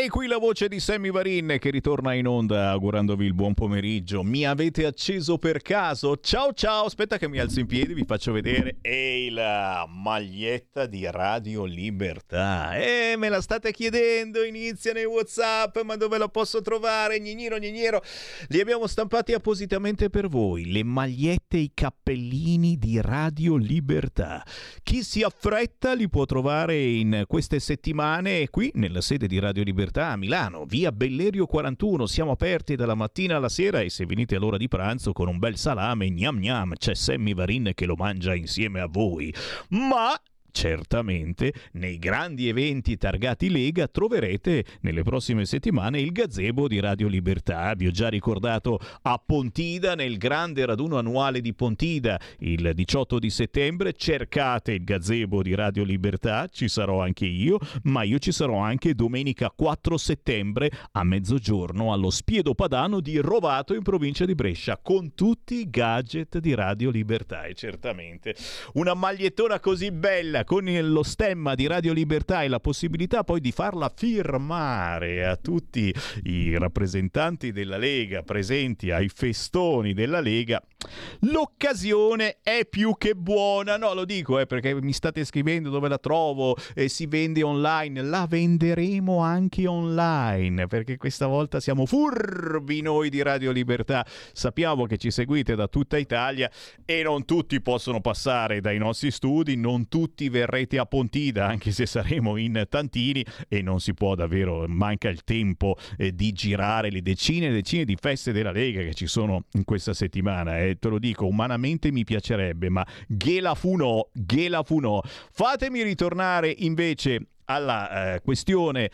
E qui la voce di Sammy Varin che ritorna in onda augurandovi il buon pomeriggio. Mi avete acceso per caso? Ciao ciao, aspetta che mi alzo in piedi, vi faccio vedere. Ehi la maglietta di Radio Libertà. E me la state chiedendo, inizia nei Whatsapp, ma dove la posso trovare? Gnigniro, gnigniro. Li abbiamo stampati appositamente per voi, le magliette e i cappellini di Radio Libertà. Chi si affretta li può trovare in queste settimane qui nella sede di Radio Libertà a Milano, via Bellerio 41. Siamo aperti dalla mattina alla sera e se venite all'ora di pranzo con un bel salame, gnam gnam, c'è Sammy Varin che lo mangia insieme a voi. Ma Certamente nei grandi eventi targati Lega troverete nelle prossime settimane il gazebo di Radio Libertà. Vi ho già ricordato a Pontida nel grande raduno annuale di Pontida il 18 di settembre. Cercate il gazebo di Radio Libertà, ci sarò anche io, ma io ci sarò anche domenica 4 settembre a mezzogiorno allo Spiedo Padano di Rovato in provincia di Brescia con tutti i gadget di Radio Libertà e certamente una magliettona così bella con lo stemma di Radio Libertà e la possibilità poi di farla firmare a tutti i rappresentanti della Lega presenti ai festoni della Lega, l'occasione è più che buona. No, lo dico eh, perché mi state scrivendo dove la trovo, eh, si vende online, la venderemo anche online perché questa volta siamo furbi noi di Radio Libertà. Sappiamo che ci seguite da tutta Italia e non tutti possono passare dai nostri studi, non tutti verrete a Pontida, anche se saremo in tantini e non si può davvero, manca il tempo eh, di girare le decine e decine di feste della Lega che ci sono in questa settimana. E eh, te lo dico, umanamente mi piacerebbe, ma Ghela fu no, Ghela fu no. Fatemi ritornare invece alla eh, questione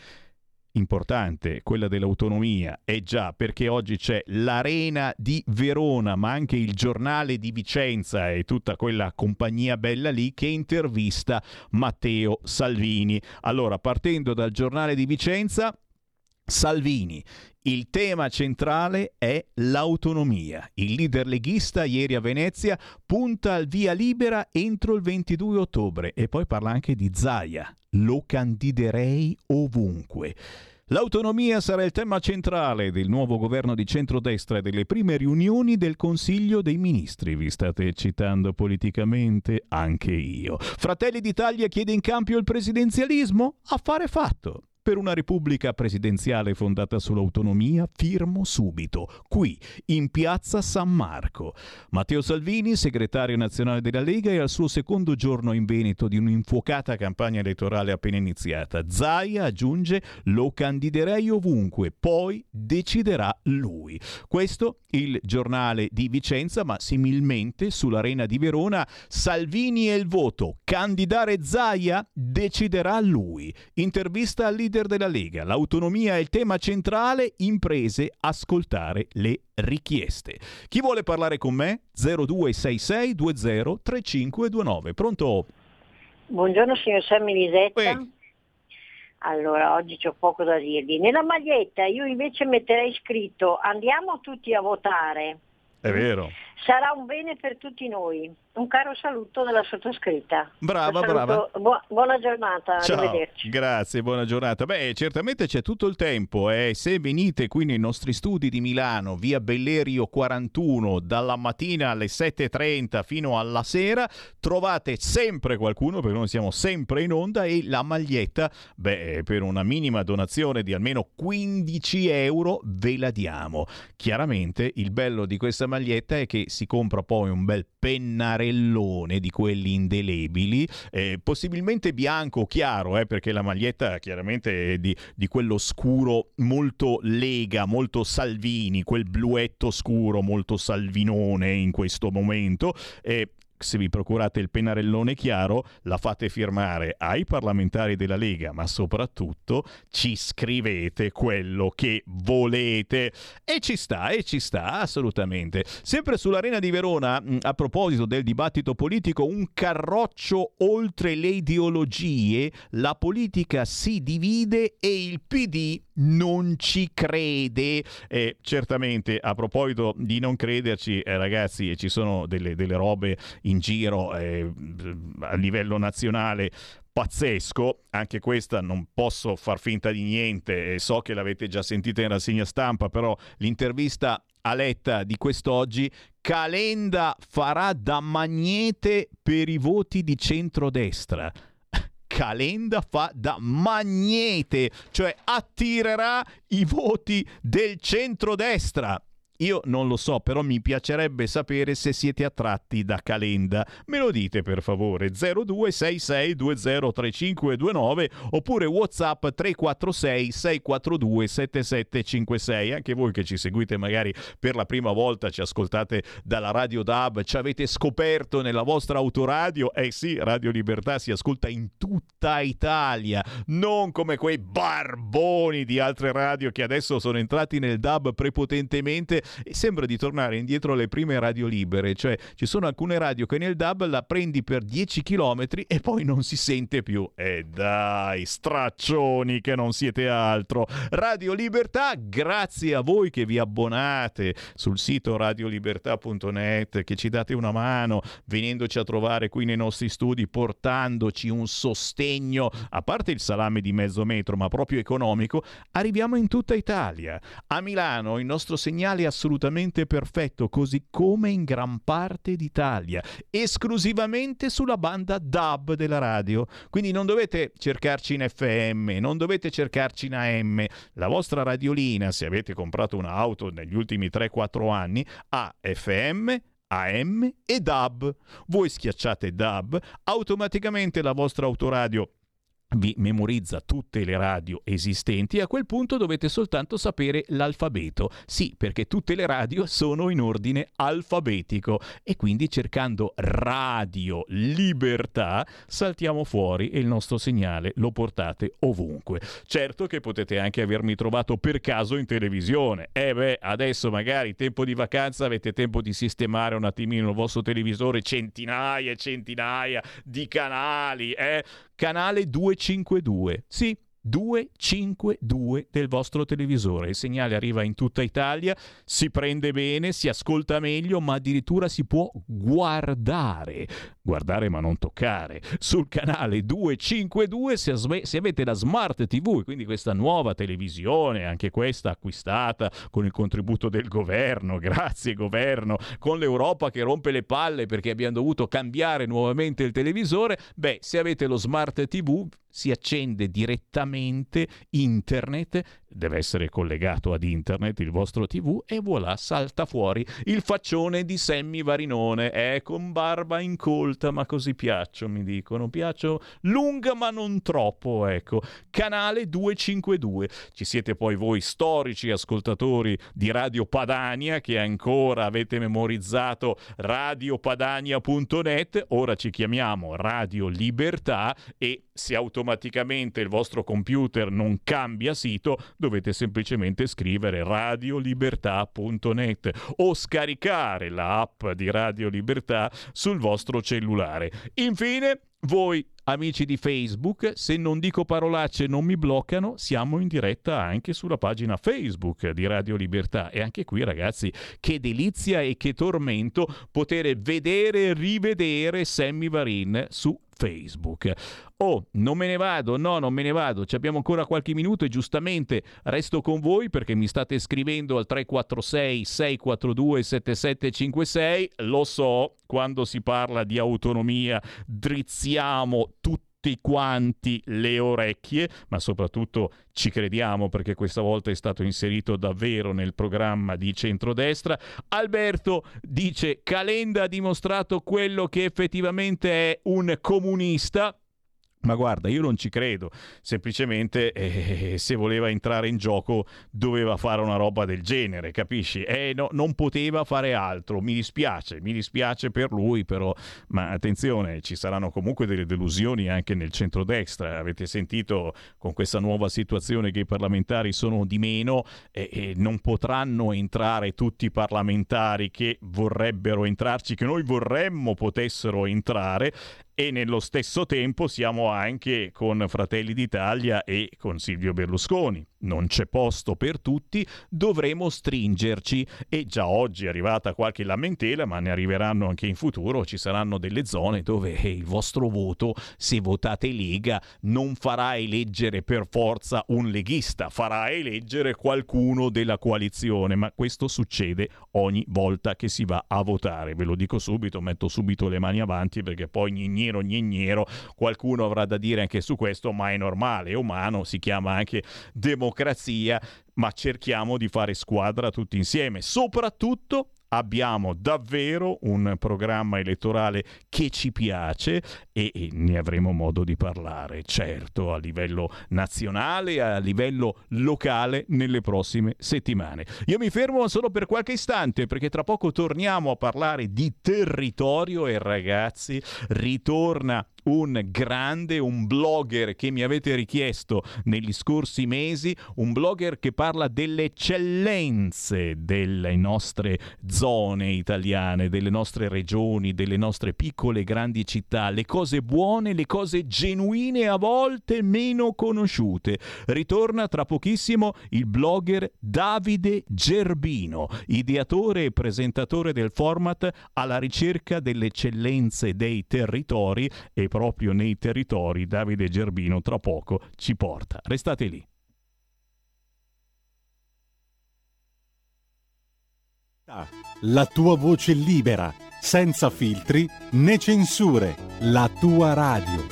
importante, quella dell'autonomia, è già perché oggi c'è l'Arena di Verona, ma anche il giornale di Vicenza e tutta quella compagnia bella lì che intervista Matteo Salvini. Allora, partendo dal giornale di Vicenza, Salvini, il tema centrale è l'autonomia. Il leader leghista ieri a Venezia punta al via libera entro il 22 ottobre e poi parla anche di Zaia. Lo candiderei ovunque. L'autonomia sarà il tema centrale del nuovo governo di centrodestra e delle prime riunioni del Consiglio dei Ministri. Vi state citando politicamente? Anche io. Fratelli d'Italia chiede in cambio il presidenzialismo? Affare fatto per una repubblica presidenziale fondata sull'autonomia, firmo subito, qui, in piazza San Marco. Matteo Salvini, segretario nazionale della Lega, è al suo secondo giorno in Veneto di un'infuocata campagna elettorale appena iniziata. Zaia aggiunge lo candiderei ovunque, poi deciderà lui. Questo il giornale di Vicenza, ma similmente sull'arena di Verona, Salvini e il voto, candidare Zaia, deciderà lui. Intervista al leader della Lega. L'autonomia è il tema centrale, imprese, ascoltare le richieste. Chi vuole parlare con me? 0266 20 3529. Pronto? Buongiorno signor Sammy Lisetta. Eh. Allora, oggi c'ho poco da dirvi. Nella maglietta io invece metterei scritto andiamo tutti a votare. È vero. Sarà un bene per tutti noi. Un caro saluto dalla sottoscritta. Brava, brava. Bu- buona giornata, Ciao. arrivederci. Grazie, buona giornata. Beh, certamente c'è tutto il tempo. Eh. Se venite qui nei nostri studi di Milano, via Bellerio 41, dalla mattina alle 7.30 fino alla sera, trovate sempre qualcuno, perché noi siamo sempre in onda, e la maglietta, beh, per una minima donazione di almeno 15 euro ve la diamo. Chiaramente il bello di questa maglietta è che si compra poi un bel pennarellone di quelli indelebili, eh, possibilmente bianco chiaro, eh, perché la maglietta chiaramente è di, di, quello scuro molto lega, molto Salvini, quel bluetto scuro molto salvinone in questo momento. Eh, se vi procurate il pennarellone chiaro, la fate firmare ai parlamentari della Lega, ma soprattutto ci scrivete quello che volete. E ci sta, e ci sta, assolutamente. Sempre sull'Arena di Verona, a proposito del dibattito politico, un carroccio oltre le ideologie, la politica si divide e il PD non ci crede. E certamente, a proposito di non crederci, eh, ragazzi, ci sono delle, delle robe in giro eh, a livello nazionale pazzesco, anche questa non posso far finta di niente, so che l'avete già sentita in rassegna stampa, però l'intervista a Letta di quest'oggi, Calenda farà da magnete per i voti di centrodestra. Calenda fa da magnete, cioè attirerà i voti del centrodestra. Io non lo so, però mi piacerebbe sapere se siete attratti da Calenda. Me lo dite per favore 0266203529 oppure WhatsApp 346 642 7756. Anche voi che ci seguite magari per la prima volta, ci ascoltate dalla Radio DAB, ci avete scoperto nella vostra autoradio? Eh sì, Radio Libertà si ascolta in tutta Italia, non come quei barboni di altre radio che adesso sono entrati nel DAB prepotentemente e sembra di tornare indietro alle prime radio libere, cioè ci sono alcune radio che nel DAB la prendi per 10 km e poi non si sente più. E dai, straccioni che non siete altro. Radio Libertà, grazie a voi che vi abbonate sul sito radiolibertà.net, che ci date una mano venendoci a trovare qui nei nostri studi, portandoci un sostegno, a parte il salame di mezzo metro, ma proprio economico, arriviamo in tutta Italia. A Milano il nostro segnale è assolutamente perfetto, così come in gran parte d'Italia, esclusivamente sulla banda DAB della radio. Quindi non dovete cercarci in FM, non dovete cercarci in AM. La vostra radiolina, se avete comprato un'auto negli ultimi 3-4 anni, ha FM, AM e DAB. Voi schiacciate DAB, automaticamente la vostra autoradio vi memorizza tutte le radio esistenti e a quel punto dovete soltanto sapere l'alfabeto. Sì, perché tutte le radio sono in ordine alfabetico e quindi cercando Radio Libertà saltiamo fuori e il nostro segnale lo portate ovunque. Certo che potete anche avermi trovato per caso in televisione. Eh beh, adesso magari tempo di vacanza avete tempo di sistemare un attimino il vostro televisore, centinaia e centinaia di canali, eh? Canale 252. Sì, 252 del vostro televisore. Il segnale arriva in tutta Italia, si prende bene, si ascolta meglio, ma addirittura si può guardare. Guardare ma non toccare. Sul canale 252 se, se avete la Smart TV, quindi questa nuova televisione, anche questa acquistata con il contributo del governo, grazie governo, con l'Europa che rompe le palle perché abbiamo dovuto cambiare nuovamente il televisore, beh, se avete lo Smart TV si accende direttamente internet, deve essere collegato ad internet il vostro tv e voilà, salta fuori il faccione di Sammy Varinone, è con barba incolta, ma così piaccio, mi dicono, piaccio lunga ma non troppo, ecco, canale 252. Ci siete poi voi storici ascoltatori di Radio Padania che ancora avete memorizzato radiopadania.net, ora ci chiamiamo Radio Libertà e se automaticamente il vostro computer non cambia sito, dovete semplicemente scrivere radiolibertà.net o scaricare l'app di Radio Libertà sul vostro cellulare. Infine, voi amici di Facebook, se non dico parolacce non mi bloccano, siamo in diretta anche sulla pagina Facebook di Radio Libertà e anche qui ragazzi, che delizia e che tormento poter vedere e rivedere Sammy Varin su Facebook. Oh, non me ne vado, no, non me ne vado, ci abbiamo ancora qualche minuto e giustamente resto con voi perché mi state scrivendo al 346 642 7756, lo so, quando si parla di autonomia drizziamo tutti tutti quanti le orecchie, ma soprattutto ci crediamo perché questa volta è stato inserito davvero nel programma di centrodestra. Alberto dice Calenda ha dimostrato quello che effettivamente è un comunista. Ma guarda, io non ci credo, semplicemente eh, se voleva entrare in gioco doveva fare una roba del genere, capisci? Eh, no, non poteva fare altro, mi dispiace, mi dispiace per lui però, ma attenzione, ci saranno comunque delle delusioni anche nel centrodestra, avete sentito con questa nuova situazione che i parlamentari sono di meno e, e non potranno entrare tutti i parlamentari che vorrebbero entrarci, che noi vorremmo potessero entrare e nello stesso tempo siamo anche con Fratelli d'Italia e con Silvio Berlusconi non c'è posto per tutti, dovremo stringerci. E già oggi è arrivata qualche lamentela, ma ne arriveranno anche in futuro, ci saranno delle zone dove il vostro voto, se votate Lega, non farà eleggere per forza un leghista, farà eleggere qualcuno della coalizione, ma questo succede ogni volta che si va a votare, ve lo dico subito, metto subito le mani avanti perché poi gneniero gneniero, qualcuno avrà da dire anche su questo, ma è normale, è umano, si chiama anche democrazia democrazia, ma cerchiamo di fare squadra tutti insieme, soprattutto abbiamo davvero un programma elettorale che ci piace e, e, ne avremo modo di parlare, certo, a livello nazionale a livello locale nelle prossime settimane. Io mi fermo solo per qualche istante perché tra poco torniamo a parlare di territorio e ragazzi, ritorna un grande, un blogger che mi avete richiesto negli scorsi mesi, un blogger che parla delle eccellenze delle nostre zone italiane, delle nostre regioni, delle nostre piccole e grandi città, le cose buone, le cose genuine, a volte meno conosciute. Ritorna tra pochissimo il blogger Davide Gerbino, ideatore e presentatore del format alla ricerca delle eccellenze dei territori e proprio nei territori Davide Gerbino tra poco ci porta. Restate lì. La tua voce libera, senza filtri né censure, la tua radio.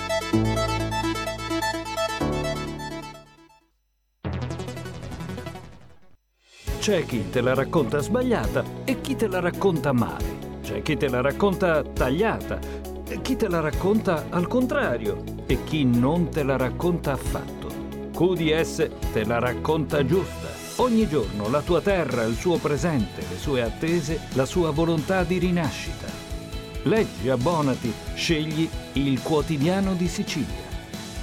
C'è chi te la racconta sbagliata e chi te la racconta male. C'è chi te la racconta tagliata chi te la racconta al contrario e chi non te la racconta affatto. QDS te la racconta giusta. Ogni giorno la tua terra, il suo presente, le sue attese, la sua volontà di rinascita. Leggi, abbonati, scegli il quotidiano di Sicilia.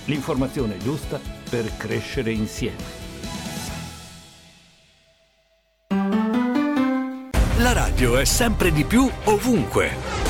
L'informazione giusta per crescere insieme. La radio è sempre di più ovunque.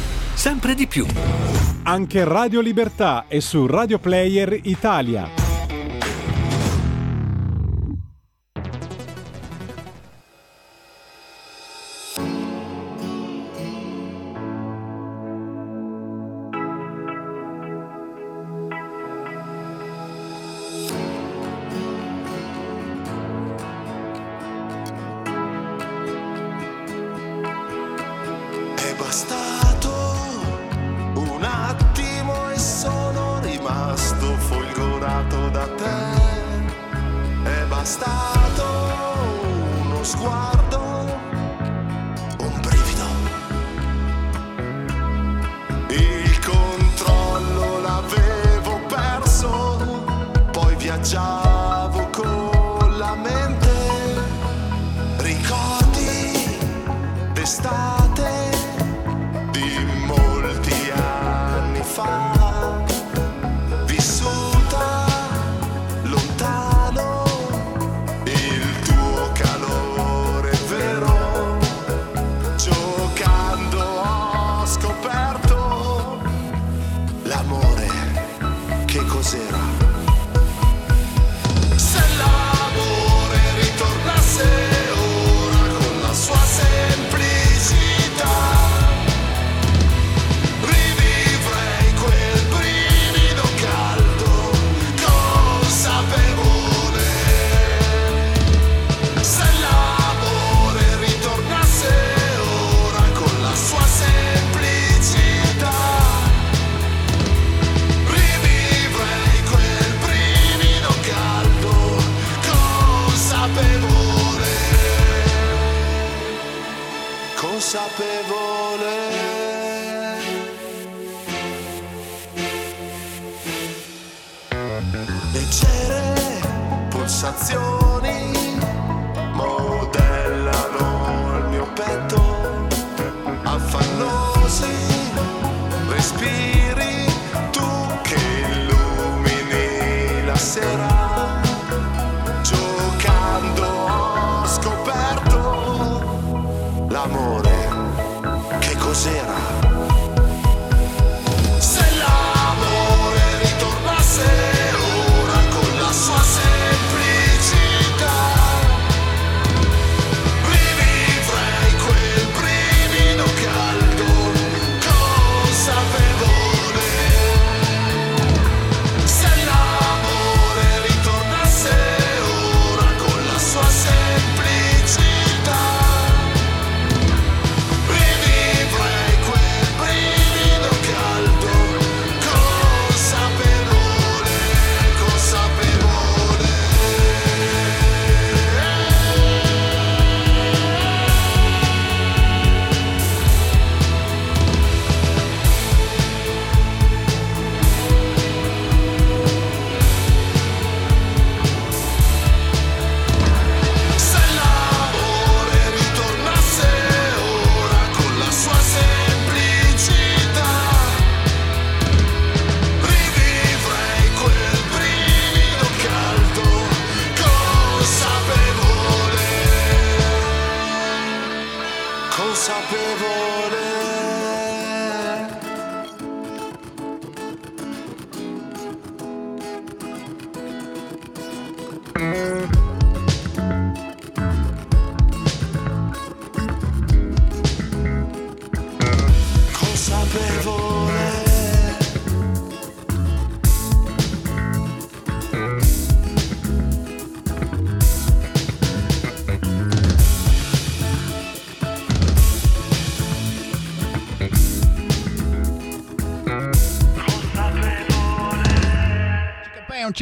Sempre di più. Anche Radio Libertà è su Radio Player Italia.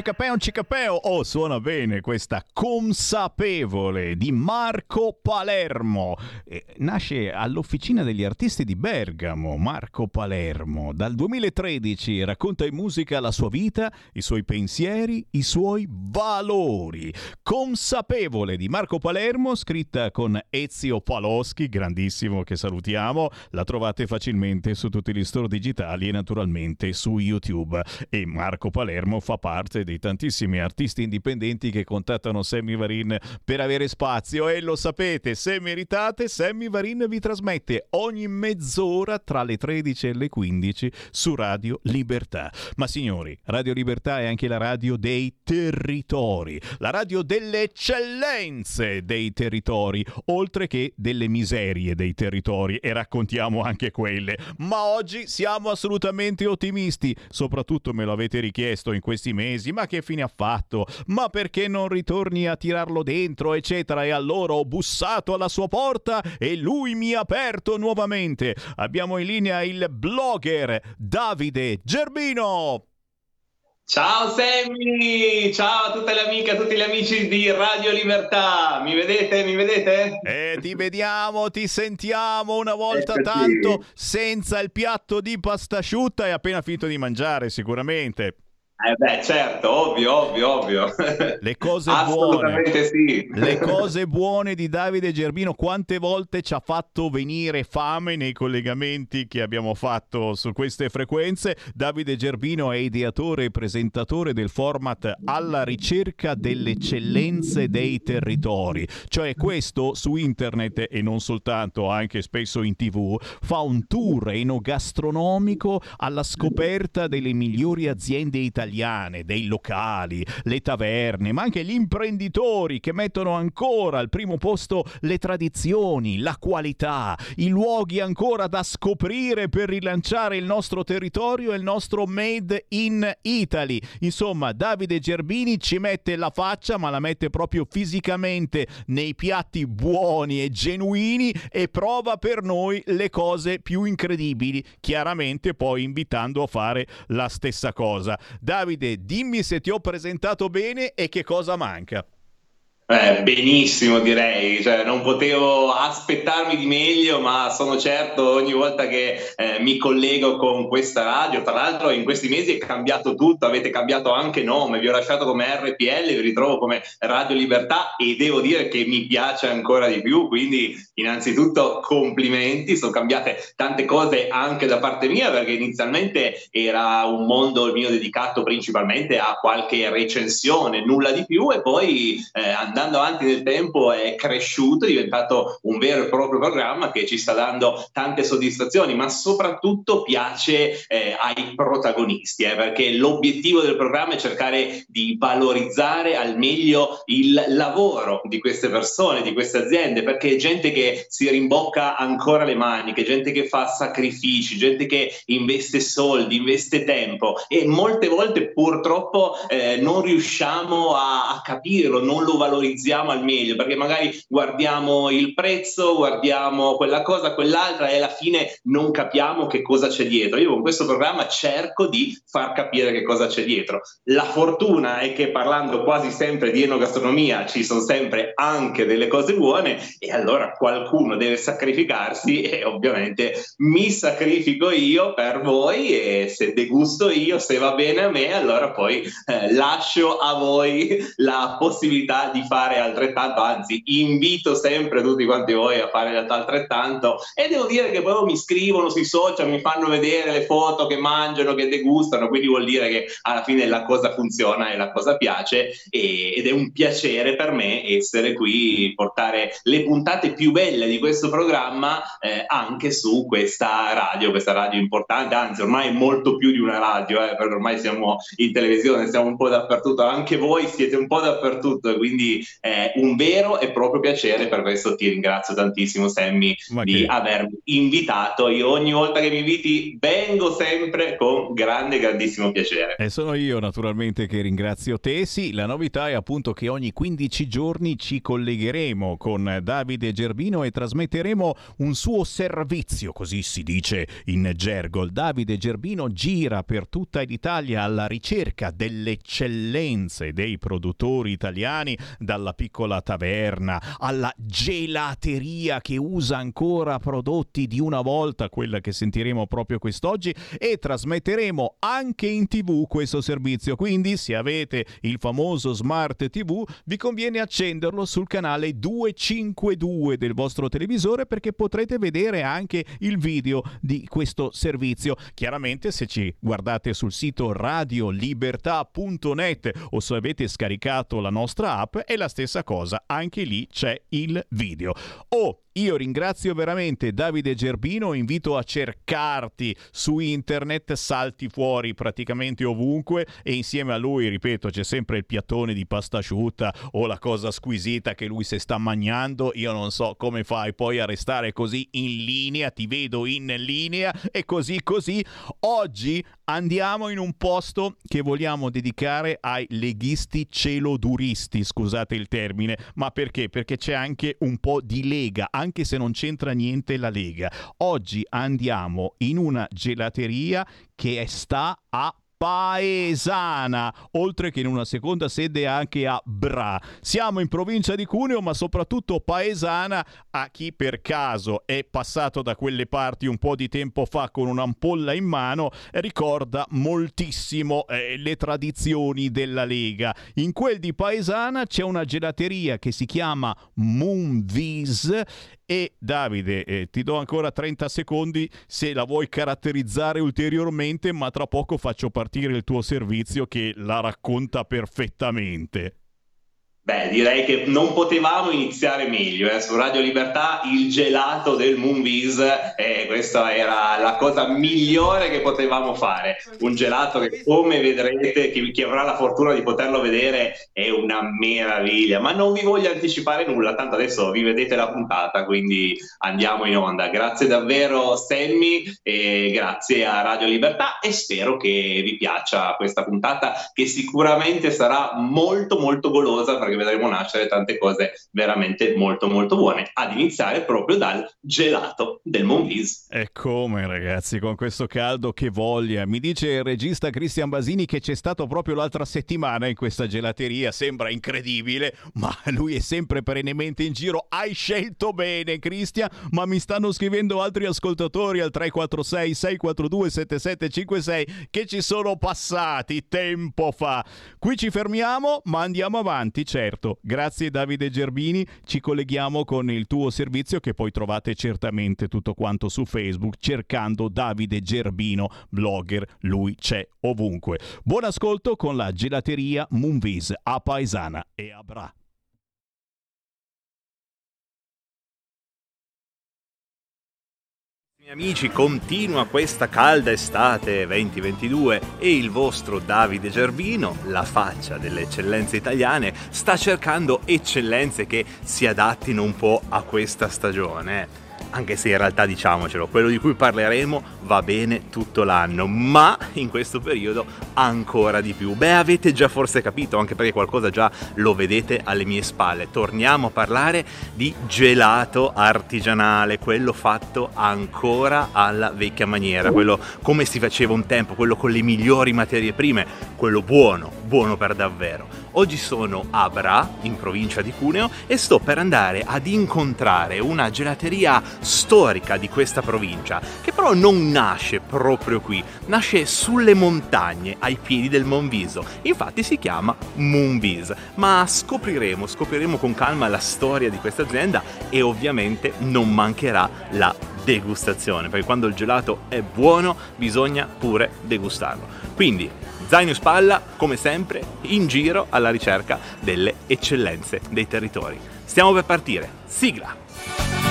Cicapeo, cicapeo, cicapeo. Oh, suona bene questa consapevole di Marco Palermo. Eh, nasce all'Officina degli Artisti di Bergamo, Marco Palermo. Dal 2013 racconta in musica la sua vita, i suoi pensieri, i suoi valori. Consapevole di Marco Palermo, scritta con Ezio Paloschi, grandissimo che salutiamo. La trovate facilmente su tutti gli store digitali e naturalmente su YouTube. E Marco Palermo fa parte dei tantissimi artisti indipendenti che contattano Sammy Varin per avere spazio e lo sapete, se meritate, Sammy Varin vi trasmette ogni mezz'ora tra le 13 e le 15 su Radio Libertà. Ma signori, Radio Libertà è anche la radio dei territori, la radio delle eccellenze dei territori, oltre che delle miserie dei territori e raccontiamo anche quelle. Ma oggi siamo assolutamente ottimisti, soprattutto me lo avete richiesto in questi mesi ma che fine ha fatto? Ma perché non ritorni a tirarlo dentro, eccetera? E allora ho bussato alla sua porta e lui mi ha aperto nuovamente. Abbiamo in linea il blogger Davide Gerbino. Ciao Sammy, ciao a tutte le amiche, a tutti gli amici di Radio Libertà. Mi vedete? Mi vedete? Eh, ti vediamo, ti sentiamo una volta Eccoci. tanto senza il piatto di pasta asciutta e appena finito di mangiare sicuramente. Eh beh, certo, ovvio, ovvio, ovvio. Le cose buone. sì. Le cose buone di Davide Gerbino, quante volte ci ha fatto venire fame nei collegamenti che abbiamo fatto su queste frequenze. Davide Gerbino è ideatore e presentatore del format Alla ricerca delle eccellenze dei territori. Cioè questo su internet e non soltanto, anche spesso in tv, fa un tour enogastronomico alla scoperta delle migliori aziende italiane, dei locali, le taverne, ma anche gli imprenditori che mettono ancora al primo posto le tradizioni, la qualità, i luoghi ancora da scoprire per rilanciare il nostro territorio e il nostro Made in Italy. Insomma, Davide Gerbini ci mette la faccia, ma la mette proprio fisicamente nei piatti buoni e genuini e prova per noi le cose più incredibili, chiaramente poi invitando a fare la stessa cosa. Davide, dimmi se ti ho presentato bene e che cosa manca. Eh, benissimo direi, cioè, non potevo aspettarmi di meglio, ma sono certo ogni volta che eh, mi collego con questa radio, tra l'altro in questi mesi è cambiato tutto, avete cambiato anche nome, vi ho lasciato come RPL, vi ritrovo come Radio Libertà e devo dire che mi piace ancora di più, quindi innanzitutto complimenti, sono cambiate tante cose anche da parte mia perché inizialmente era un mondo mio dedicato principalmente a qualche recensione, nulla di più e poi eh, andando avanti nel tempo è cresciuto, è diventato un vero e proprio programma che ci sta dando tante soddisfazioni, ma soprattutto piace eh, ai protagonisti, eh, perché l'obiettivo del programma è cercare di valorizzare al meglio il lavoro di queste persone, di queste aziende, perché è gente che si rimbocca ancora le maniche, gente che fa sacrifici, gente che investe soldi, investe tempo e molte volte purtroppo eh, non riusciamo a, a capirlo, non lo valorizziamo al meglio perché magari guardiamo il prezzo, guardiamo quella cosa, quell'altra e alla fine non capiamo che cosa c'è dietro. Io con questo programma cerco di far capire che cosa c'è dietro. La fortuna è che parlando quasi sempre di enogastronomia ci sono sempre anche delle cose buone e allora qualcuno deve sacrificarsi e ovviamente mi sacrifico io per voi e se degusto io, se va bene a me, allora poi eh, lascio a voi la possibilità di fare fare altrettanto, anzi invito sempre tutti quanti voi a fare altrettanto. E devo dire che poi mi scrivono sui social, mi fanno vedere le foto che mangiano, che degustano, quindi vuol dire che alla fine la cosa funziona e la cosa piace e, ed è un piacere per me essere qui, portare le puntate più belle di questo programma eh, anche su questa radio, questa radio importante, anzi ormai è molto più di una radio, eh, perché ormai siamo in televisione, siamo un po' dappertutto, anche voi siete un po' dappertutto, quindi è un vero e proprio piacere, per questo ti ringrazio tantissimo Sammy Ma di che... avermi invitato, io ogni volta che mi inviti vengo sempre con grande, grandissimo piacere. E sono io naturalmente che ringrazio te, sì, la novità è appunto che ogni 15 giorni ci collegheremo con Davide Gerbino e trasmetteremo un suo servizio, così si dice in gergo. Davide Gerbino gira per tutta l'Italia alla ricerca delle eccellenze dei produttori italiani, dalla piccola taverna alla gelateria che usa ancora prodotti di una volta, quella che sentiremo proprio quest'oggi, e trasmetteremo anche in tv questo servizio. Quindi se avete il famoso smart tv vi conviene accenderlo sul canale 252 del vostro televisore perché potrete vedere anche il video di questo servizio. Chiaramente se ci guardate sul sito radiolibertà.net o se avete scaricato la nostra app è la stessa cosa, anche lì c'è il video. O io ringrazio veramente Davide Gerbino, invito a cercarti su internet, salti fuori praticamente ovunque e insieme a lui, ripeto, c'è sempre il piattone di pasta asciutta o la cosa squisita che lui si sta mangiando. Io non so come fai poi a restare così in linea, ti vedo in linea e così così. Oggi andiamo in un posto che vogliamo dedicare ai leghisti celoduristi, scusate il termine, ma perché? Perché c'è anche un po' di lega, anche se non c'entra niente la Lega. Oggi andiamo in una gelateria che sta a Paesana, oltre che in una seconda sede anche a Bra. Siamo in provincia di Cuneo, ma soprattutto Paesana a chi per caso è passato da quelle parti un po' di tempo fa con un'ampolla in mano, ricorda moltissimo eh, le tradizioni della Lega. In quel di Paesana c'è una gelateria che si chiama Moonvis e Davide, eh, ti do ancora 30 secondi se la vuoi caratterizzare ulteriormente, ma tra poco faccio partire il tuo servizio che la racconta perfettamente. Beh, direi che non potevamo iniziare meglio, eh? su Radio Libertà il gelato del Moonbiz, eh, questa era la cosa migliore che potevamo fare, un gelato che come vedrete, chi, chi, avrà la fortuna di poterlo vedere, è una meraviglia, ma non vi voglio anticipare nulla, tanto adesso vi vedete la puntata, quindi andiamo in onda. Grazie davvero Sammy e grazie a Radio Libertà e spero che vi piaccia questa puntata che sicuramente sarà molto molto golosa perché vedremo nascere tante cose veramente molto molto buone, ad iniziare proprio dal gelato del Monvis. E come ragazzi, con questo caldo che voglia. Mi dice il regista Cristian Basini che c'è stato proprio l'altra settimana in questa gelateria, sembra incredibile, ma lui è sempre perennemente in giro. Hai scelto bene Cristian, ma mi stanno scrivendo altri ascoltatori al 346 642 7756 che ci sono passati tempo fa. Qui ci fermiamo, ma andiamo avanti, certo certo. Grazie Davide Gerbini, ci colleghiamo con il tuo servizio che poi trovate certamente tutto quanto su Facebook cercando Davide Gerbino, blogger, lui c'è ovunque. Buon ascolto con la gelateria Moonvis a Paesana e a Bra. Amici, continua questa calda estate 2022 e il vostro Davide Gerbino, la faccia delle eccellenze italiane, sta cercando eccellenze che si adattino un po' a questa stagione anche se in realtà diciamocelo, quello di cui parleremo va bene tutto l'anno, ma in questo periodo ancora di più. Beh, avete già forse capito, anche perché qualcosa già lo vedete alle mie spalle. Torniamo a parlare di gelato artigianale, quello fatto ancora alla vecchia maniera, quello come si faceva un tempo, quello con le migliori materie prime, quello buono, buono per davvero. Oggi sono a Bra, in provincia di Cuneo, e sto per andare ad incontrare una gelateria storica di questa provincia, che però non nasce proprio qui, nasce sulle montagne, ai piedi del Monviso. Infatti si chiama Moonbiz, ma scopriremo, scopriremo con calma la storia di questa azienda e ovviamente non mancherà la degustazione, perché quando il gelato è buono bisogna pure degustarlo. Quindi, zaino in spalla, come sempre, in giro alla ricerca delle eccellenze dei territori. Stiamo per partire. Sigla!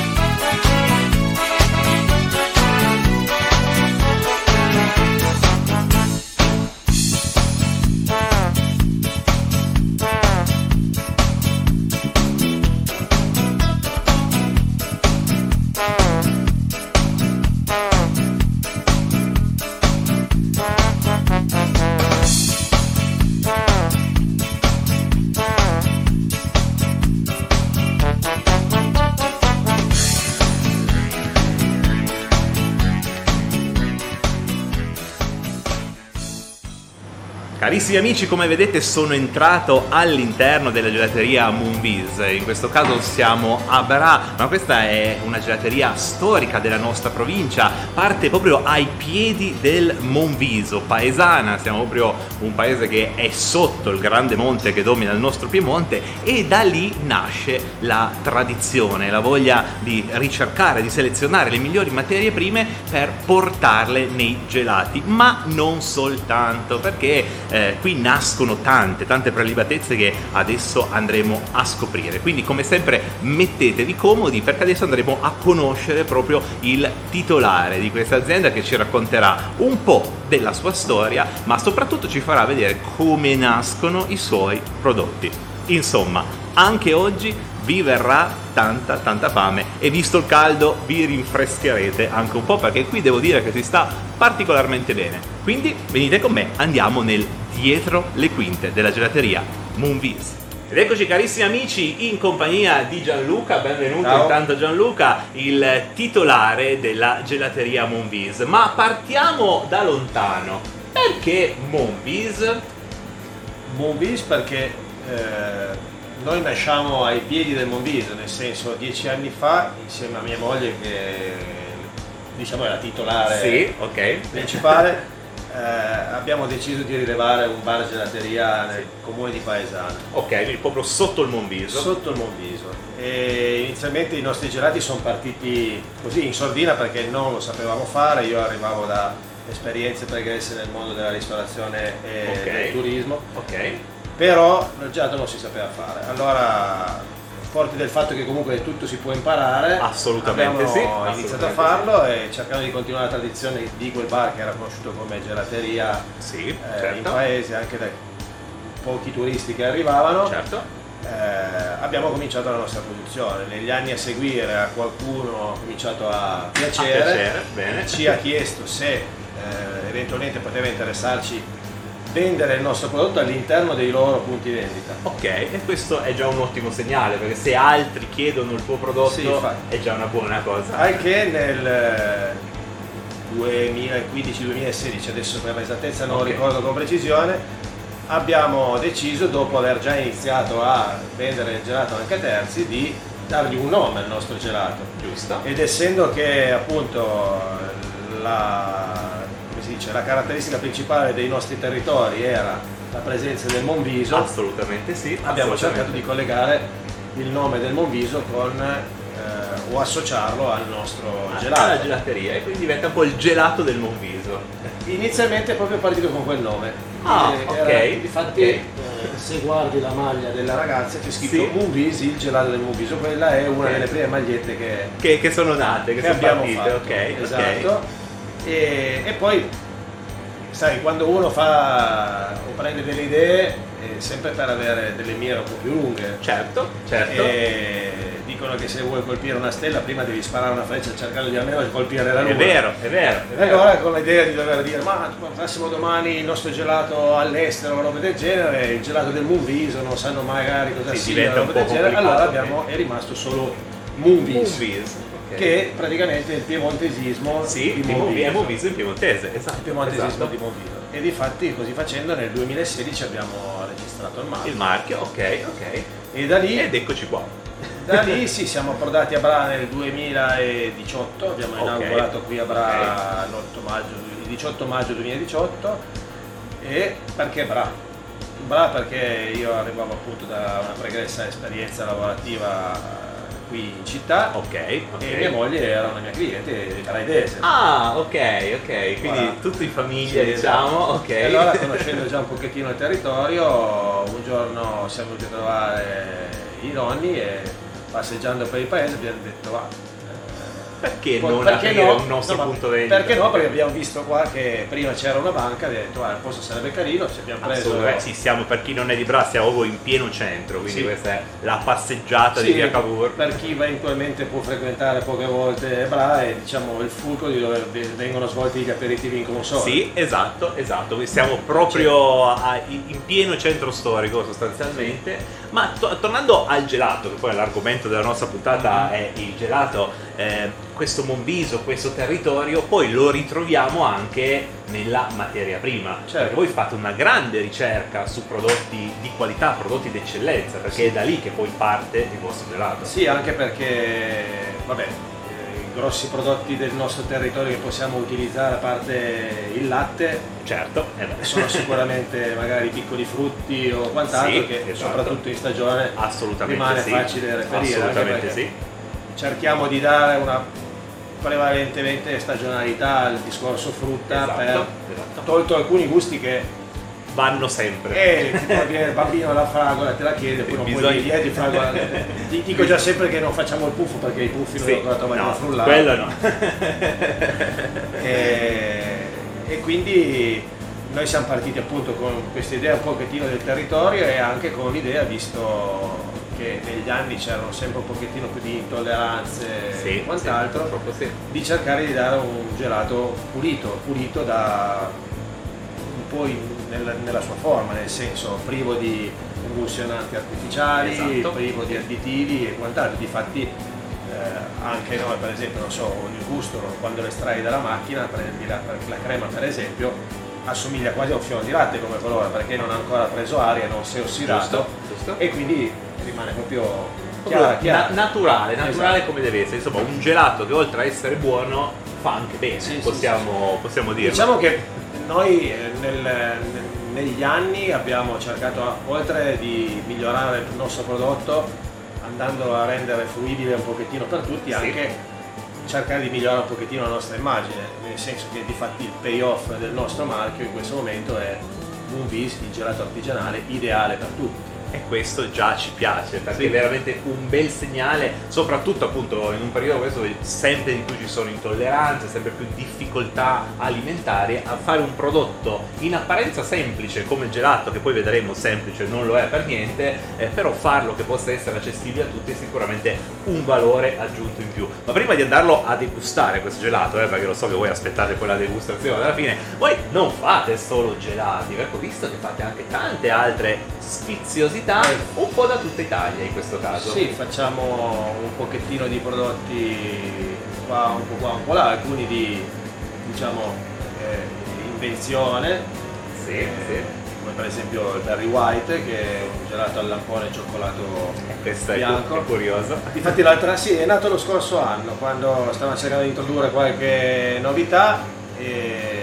Carissimi amici, come vedete sono entrato all'interno della gelateria Moonbiz, in questo caso siamo a Bra, ma questa è una gelateria storica della nostra provincia, parte proprio ai piedi del Monviso, paesana, siamo proprio un paese che è sotto il grande monte che domina il nostro Piemonte e da lì nasce la tradizione, la voglia di ricercare, di selezionare le migliori materie prime per portarle nei gelati, ma non soltanto, perché eh, qui nascono tante, tante prelibatezze che adesso andremo a scoprire. Quindi come sempre mettetevi comodi perché adesso andremo a conoscere proprio il titolare di questa azienda che ci racconterà un po' della sua storia, ma soprattutto ci farà vedere come nascono i suoi prodotti. Insomma, anche oggi vi verrà tanta tanta fame e visto il caldo vi rinfrescherete anche un po' perché qui devo dire che si sta particolarmente bene. Quindi venite con me, andiamo nel dietro le quinte della gelateria Moonbiz. Ed eccoci carissimi amici in compagnia di Gianluca, benvenuto Ciao. intanto Gianluca, il titolare della gelateria Moonbiz. Ma partiamo da lontano, perché Moonbiz? Moonbiz perché eh, noi nasciamo ai piedi del Monviso, nel senso dieci anni fa insieme a mia moglie che diciamo è la titolare Sì, ok. principale, eh, abbiamo deciso di rilevare un bar gelateria nel comune di Paesano. Ok, quindi proprio sotto il Monviso. Sotto il Monviso. E inizialmente i nostri gelati sono partiti così in sordina perché non lo sapevamo fare, io arrivavo da esperienze pregresse nel mondo della ristorazione e Ok. del turismo. Ok. Però gelato non si sapeva fare. Allora, forti del fatto che comunque tutto si può imparare, Assolutamente abbiamo sì, iniziato assolutamente a farlo e cercando di continuare la tradizione di quel bar che era conosciuto come gelateria Sì, eh, certo. in paese, anche dai pochi turisti che arrivavano. Certo. Eh, abbiamo cominciato la nostra produzione. Negli anni a seguire a qualcuno ha cominciato a piacere, A piacere, ci ha chiesto se eh, eventualmente poteva interessarci vendere il nostro prodotto all'interno dei loro punti vendita. Ok, e questo è già un ottimo segnale, perché se altri chiedono il tuo prodotto Sì, è già una buona cosa. Anche nel eh, 2015-2016, adesso per l'esattezza non Ok. ricordo con precisione, abbiamo deciso, dopo aver già iniziato a vendere il gelato anche a terzi, di dargli un nome al nostro gelato. Giusto. Ed essendo che appunto la, dice, la caratteristica principale dei nostri territori era la presenza del Monviso, Assolutamente sì. abbiamo assolutamente. cercato di collegare il nome del Monviso con eh, o associarlo al nostro gelato. Alla gelateria e quindi diventa un po' il gelato del Monviso. Inizialmente è proprio partito con quel nome. Ah, Eh, ok, era- Infatti, ok. eh, se guardi la maglia della ragazza c'è scritto Sì. Moonvis, il gelato del Moonviso, quella è una Ok. delle prime magliette che, Che, che sono nate, che, che sono abbiamo partite, fatto. ok. Esatto. ok. E, e poi, sai, quando uno fa o prende delle idee, è sempre per avere delle mire un po' più lunghe. Certo, certo. E dicono che se vuoi colpire una stella prima devi sparare una freccia cercando di almeno colpire la luna. È vero, è vero. E allora con l'idea di dover dire ma facessimo domani il nostro gelato all'estero o roba del genere, il gelato del Moonviso, non sanno magari cosa Sì, sia, diventa un po' genere, allora abbiamo, è rimasto solo Moonvis, Che praticamente è il piemontesismo Sì, di Monviso, è Monviso in piemontese, esatto. il piemontesismo esatto. di Monviso. E di fatti così facendo nel 2016 abbiamo registrato il marchio. Il marchio, ok, ok. E da lì... Ed eccoci qua. Da lì sì, siamo approdati a Bra nel 2018, abbiamo Ok. inaugurato qui a Bra l'8 maggio, il 18 maggio 2018 e perché Bra? Bra perché io arrivavo appunto da una pregressa esperienza lavorativa qui in città Ok, ok. e mia moglie era una mia cliente braidese. Ah, ok, ok. Quindi Voilà. tutto in famiglia, Sì, diciamo, esatto. ok. E allora conoscendo già un pochettino il territorio, un giorno siamo venuti a trovare i nonni e passeggiando per il paese abbiamo detto va. Perché non perché aprire no? un nostro No, punto vendita? Perché no? Perché abbiamo visto qua che prima c'era una banca, abbiamo detto ah, il posto sarebbe carino, ci abbiamo preso Assolutamente, sì, siamo per chi non è di Bra, siamo in pieno centro, quindi Sì. questa è la passeggiata Sì, di via Cavour. per chi eventualmente può frequentare poche volte Bra è diciamo il fulcro di dove ve- vengono svolti gli aperitivi in console. Sì, esatto, esatto, quindi siamo proprio a- in pieno centro storico sostanzialmente. Ma to- tornando al gelato, che poi l'argomento della nostra puntata è il gelato, eh, questo Monviso, questo territorio, poi lo ritroviamo anche nella materia prima. Perché voi fate una grande ricerca su prodotti di qualità, prodotti d'eccellenza, perché è da lì che poi parte il vostro gelato. Sì, anche perché, vabbè, grossi prodotti del nostro territorio che possiamo utilizzare, a parte il latte, certo, sono sicuramente magari piccoli frutti o quant'altro Sì, che esatto. soprattutto in stagione rimane sì. facile reperire. Assolutamente sì. Cerchiamo di dare una prevalentemente stagionalità al discorso frutta Esatto, per esatto. tolto alcuni gusti che vanno sempre. Eh, tipo il bambino la fragola te la chiede, poi non puoi dire di fragola. Ti dico già sempre che non facciamo il puffo perché i puffi non Sì, ho ancora trovati no, frullare. quello no. e, e quindi noi siamo partiti appunto con questa idea un pochettino del territorio e anche con l'idea, visto che negli anni c'erano sempre un pochettino più di intolleranze Sì, e quant'altro, sì, sì. di cercare di dare un gelato pulito, pulito da un po' in- nella, nella sua forma, nel senso privo di emulsionanti artificiali, Esatto. privo di additivi e quant'altro. Difatti eh, anche noi per esempio, non so, il gusto quando lo estrai dalla macchina, prendi la, la crema per esempio, assomiglia quasi a un fiore di latte come colore perché non ha ancora preso aria, non si è ossidato e quindi rimane proprio chiara, chiara. na- naturale, naturale Esatto. come deve essere. Insomma, un gelato che oltre a essere buono fa anche bene, Sì, sì, possiamo, possiamo dirlo. Diciamo che noi eh, nel- nel- negli anni abbiamo cercato, oltre di migliorare il nostro prodotto, andando a rendere fruibile un pochettino per tutti, Sì. anche cercare di migliorare un pochettino la nostra immagine, nel senso che di fatti il payoff del nostro marchio in questo momento è Moonbees, il gelato artigianale ideale per tutti. E questo già ci piace perché Sì. è veramente un bel segnale, soprattutto appunto in un periodo come questo dove sempre di più ci sono intolleranze, sempre più difficoltà alimentari, a fare un prodotto in apparenza semplice come il gelato, che poi vedremo semplice non lo è per niente, eh, però farlo che possa essere accessibile a tutti è sicuramente un valore aggiunto in più. Ma prima di andarlo a degustare questo gelato, eh, perché lo so che voi aspettate quella degustazione alla fine, voi non fate solo gelati, ho visto che fate anche tante altre sfiziosità, un po' da tutta Italia in questo caso. Sì, facciamo un pochettino di prodotti qua, un po' qua, un po' là, alcuni di diciamo eh, invenzione, Sì, eh, come per esempio il Berry White che è un gelato al lampone cioccolato Questo bianco. è curioso. Infatti l'altra sì, è nato lo scorso anno quando stavamo cercando di introdurre qualche novità e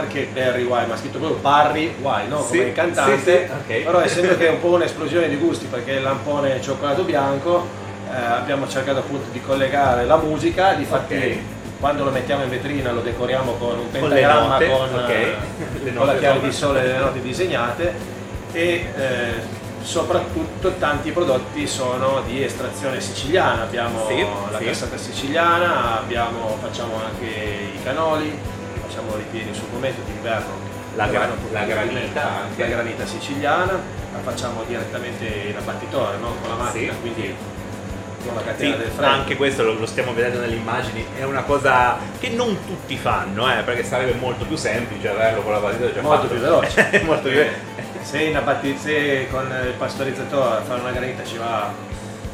perché Barry White, ma ha scritto proprio Barry White, no? Sì, come il cantante, sì, sì, ok. però essendo che è un po' un'esplosione di gusti perché il lampone è cioccolato bianco, eh, abbiamo cercato appunto di collegare la musica, difatti Ok. quando lo mettiamo in vetrina lo decoriamo con un Con pentagramma note, con, ok. eh, con la chiave di sole e le note disegnate e eh, soprattutto tanti prodotti sono di estrazione siciliana, abbiamo Sì, la sì. cassata siciliana, abbiamo- facciamo anche i canoli, facciamo ripieni sul momento d'inverno. La gra- la granita anche. La granita siciliana, la facciamo direttamente in abbattitore, no? con la macchina, Sì, quindi con la Sì, catena del freddo. anche questo lo, lo stiamo vedendo nelle immagini, è una cosa che non tutti fanno, eh, perché sarebbe molto più semplice averlo con la battuta già molto fatto. più veloce. molto più Se, in abbatti- se con il pastorizzatore a fare una granita ci va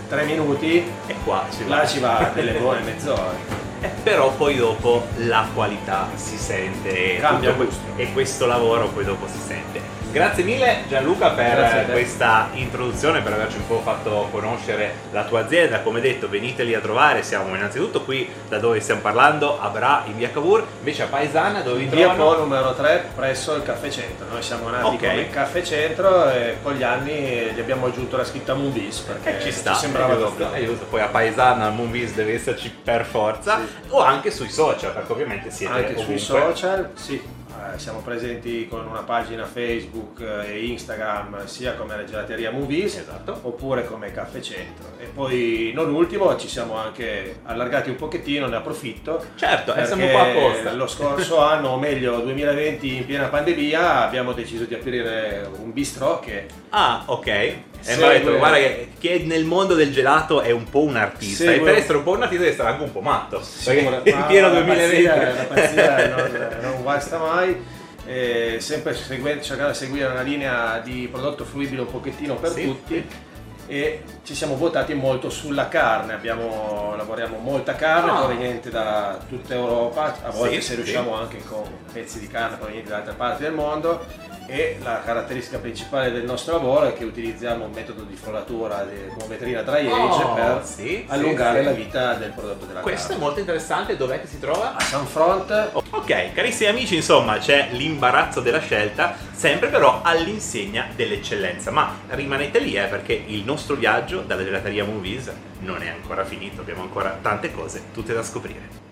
3 minuti, e qua ci là va. ci va delle buone mezz'ore. Eh, però poi dopo la qualità si sente Cambia tutto que- gusto. e questo lavoro poi dopo si sente. Grazie mille Gianluca per questa introduzione, per averci un po' fatto conoscere la tua azienda. Come detto, veniteli a trovare. Siamo innanzitutto qui da dove stiamo parlando, a Bra in via Cavour, invece a Paesana dove vi Via. Po numero 3 presso il caffè centro. Noi siamo nati Ok. come caffè centro e con gli anni gli abbiamo aggiunto la scritta Moonbees perché Eh, ci sta, sembrava è giusto, giusto. poi a Paesana, Moonbiz deve esserci per forza, o anche sui social, perché ovviamente siete Anche ovunque. sui social, sì. Eh, siamo presenti con una pagina Facebook eh, e Instagram sia come la gelateria Movies Esatto. oppure come Caffè Centro. E poi non ultimo ci siamo anche allargati un pochettino, ne approfitto. Certo, e perché siamo qua apposta. Lo scorso anno, o meglio 2020 in piena pandemia, abbiamo deciso di aprire un bistrò che Ah, ok. E Segue- mi ha detto, guarda che chi è nel mondo del gelato è un po' un artista. Segue- E per essere un po' un artista deve essere anche un po' matto. Perché in pieno la 2020. pazzia- La pazzia non, non guasta mai. eh, sempre segue- cercando di seguire una linea di prodotto fruibile un pochettino per Sì, tutti e ci siamo votati molto sulla carne, Abbiamo- lavoriamo molta carne Ah. proveniente da tutta Europa, a volte Sì, se sì. riusciamo anche con pezzi di carne provenienti da altre parti del mondo e la caratteristica principale del nostro lavoro è che utilizziamo un metodo di foratura di- con vetrina dry age Oh, per sì, allungare sì, la vita del prodotto della Questo è carne. molto interessante, dov'è che si trova? A Sunfront Ok, carissimi amici, insomma c'è l'imbarazzo della scelta, sempre però all'insegna dell'eccellenza. Ma rimanete lì, eh, perché il nostro viaggio dalla gelateria Movies non è ancora finito, abbiamo ancora tante cose, tutte da scoprire.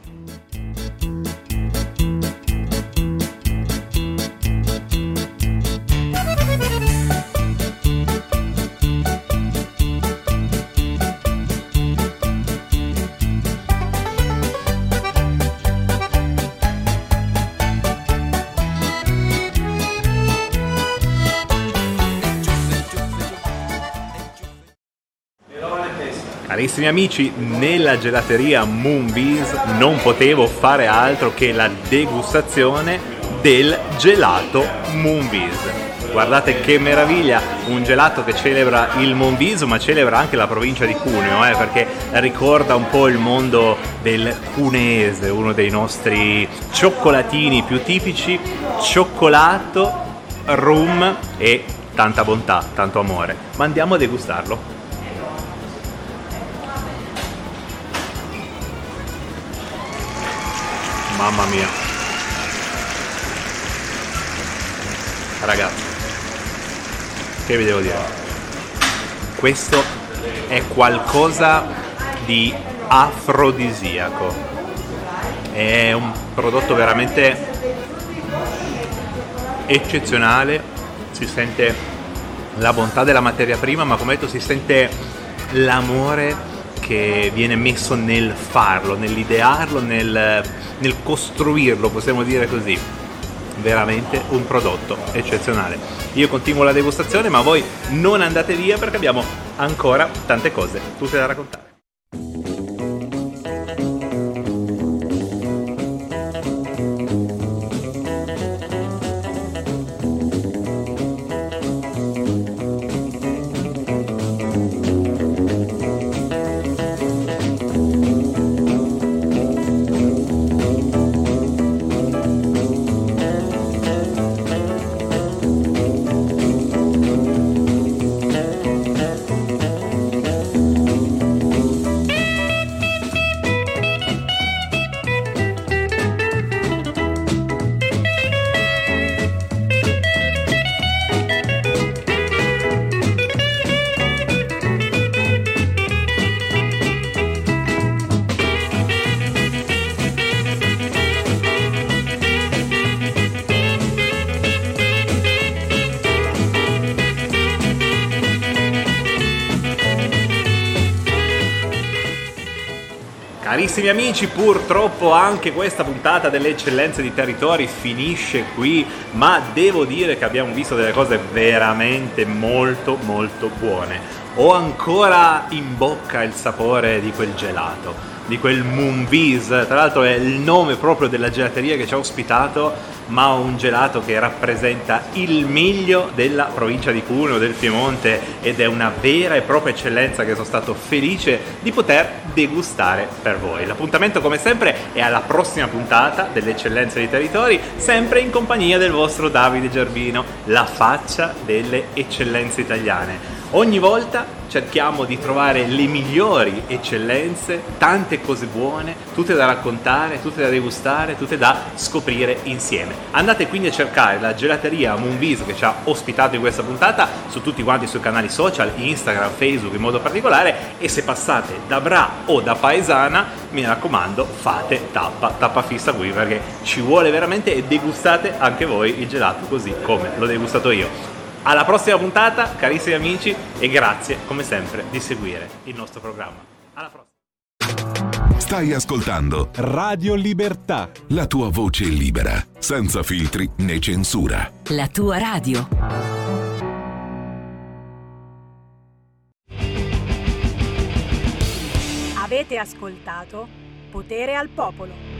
Carissimi amici, nella gelateria Moonbees non potevo fare altro che la degustazione del gelato Moonbees. Guardate che meraviglia, un gelato che celebra il Monviso ma celebra anche la provincia di Cuneo, eh, perché ricorda un po' il mondo del cuneese, uno dei nostri cioccolatini più tipici, cioccolato, rum e tanta bontà, tanto amore. Ma andiamo a degustarlo. Mamma mia. Ragazzi, che vi devo dire? Questo è qualcosa di afrodisiaco. È un prodotto veramente eccezionale. Si sente la bontà della materia prima, ma come detto si sente l'amore che viene messo nel farlo, nell'idearlo, nel, nel costruirlo, possiamo dire così. Veramente un prodotto eccezionale. Io continuo la degustazione, ma voi non andate via perché abbiamo ancora tante cose, tutte da raccontare. Carissimi amici, purtroppo anche questa puntata delle eccellenze di territori finisce qui, ma devo dire che abbiamo visto delle cose veramente molto molto buone. Ho ancora in bocca il sapore di quel gelato. Di quel Moonbees, tra l'altro è il nome proprio della gelateria che ci ha ospitato, ma un gelato che rappresenta il meglio della provincia di Cuneo, del Piemonte ed è una vera e propria eccellenza che sono stato felice di poter degustare per voi. L'appuntamento come sempre è alla prossima puntata delle eccellenze dei territori, sempre in compagnia del vostro Davide Gerbino, la faccia delle eccellenze italiane. Ogni volta cerchiamo di trovare le migliori eccellenze, tante cose buone, tutte da raccontare, tutte da degustare, tutte da scoprire insieme. Andate quindi a cercare la gelateria Moonvis che ci ha ospitato in questa puntata su tutti quanti i suoi canali social, Instagram, Facebook in modo particolare e se passate da Bra o da Paesana, mi raccomando, fate tappa, tappa fissa qui perché ci vuole veramente e degustate anche voi il gelato così come l'ho degustato io. Alla prossima puntata, carissimi amici, e grazie come sempre di seguire il nostro programma. Alla prossima. Stai ascoltando Radio Libertà. la tua voce libera, senza filtri né censura. La tua radio. Avete ascoltato Potere al Popolo.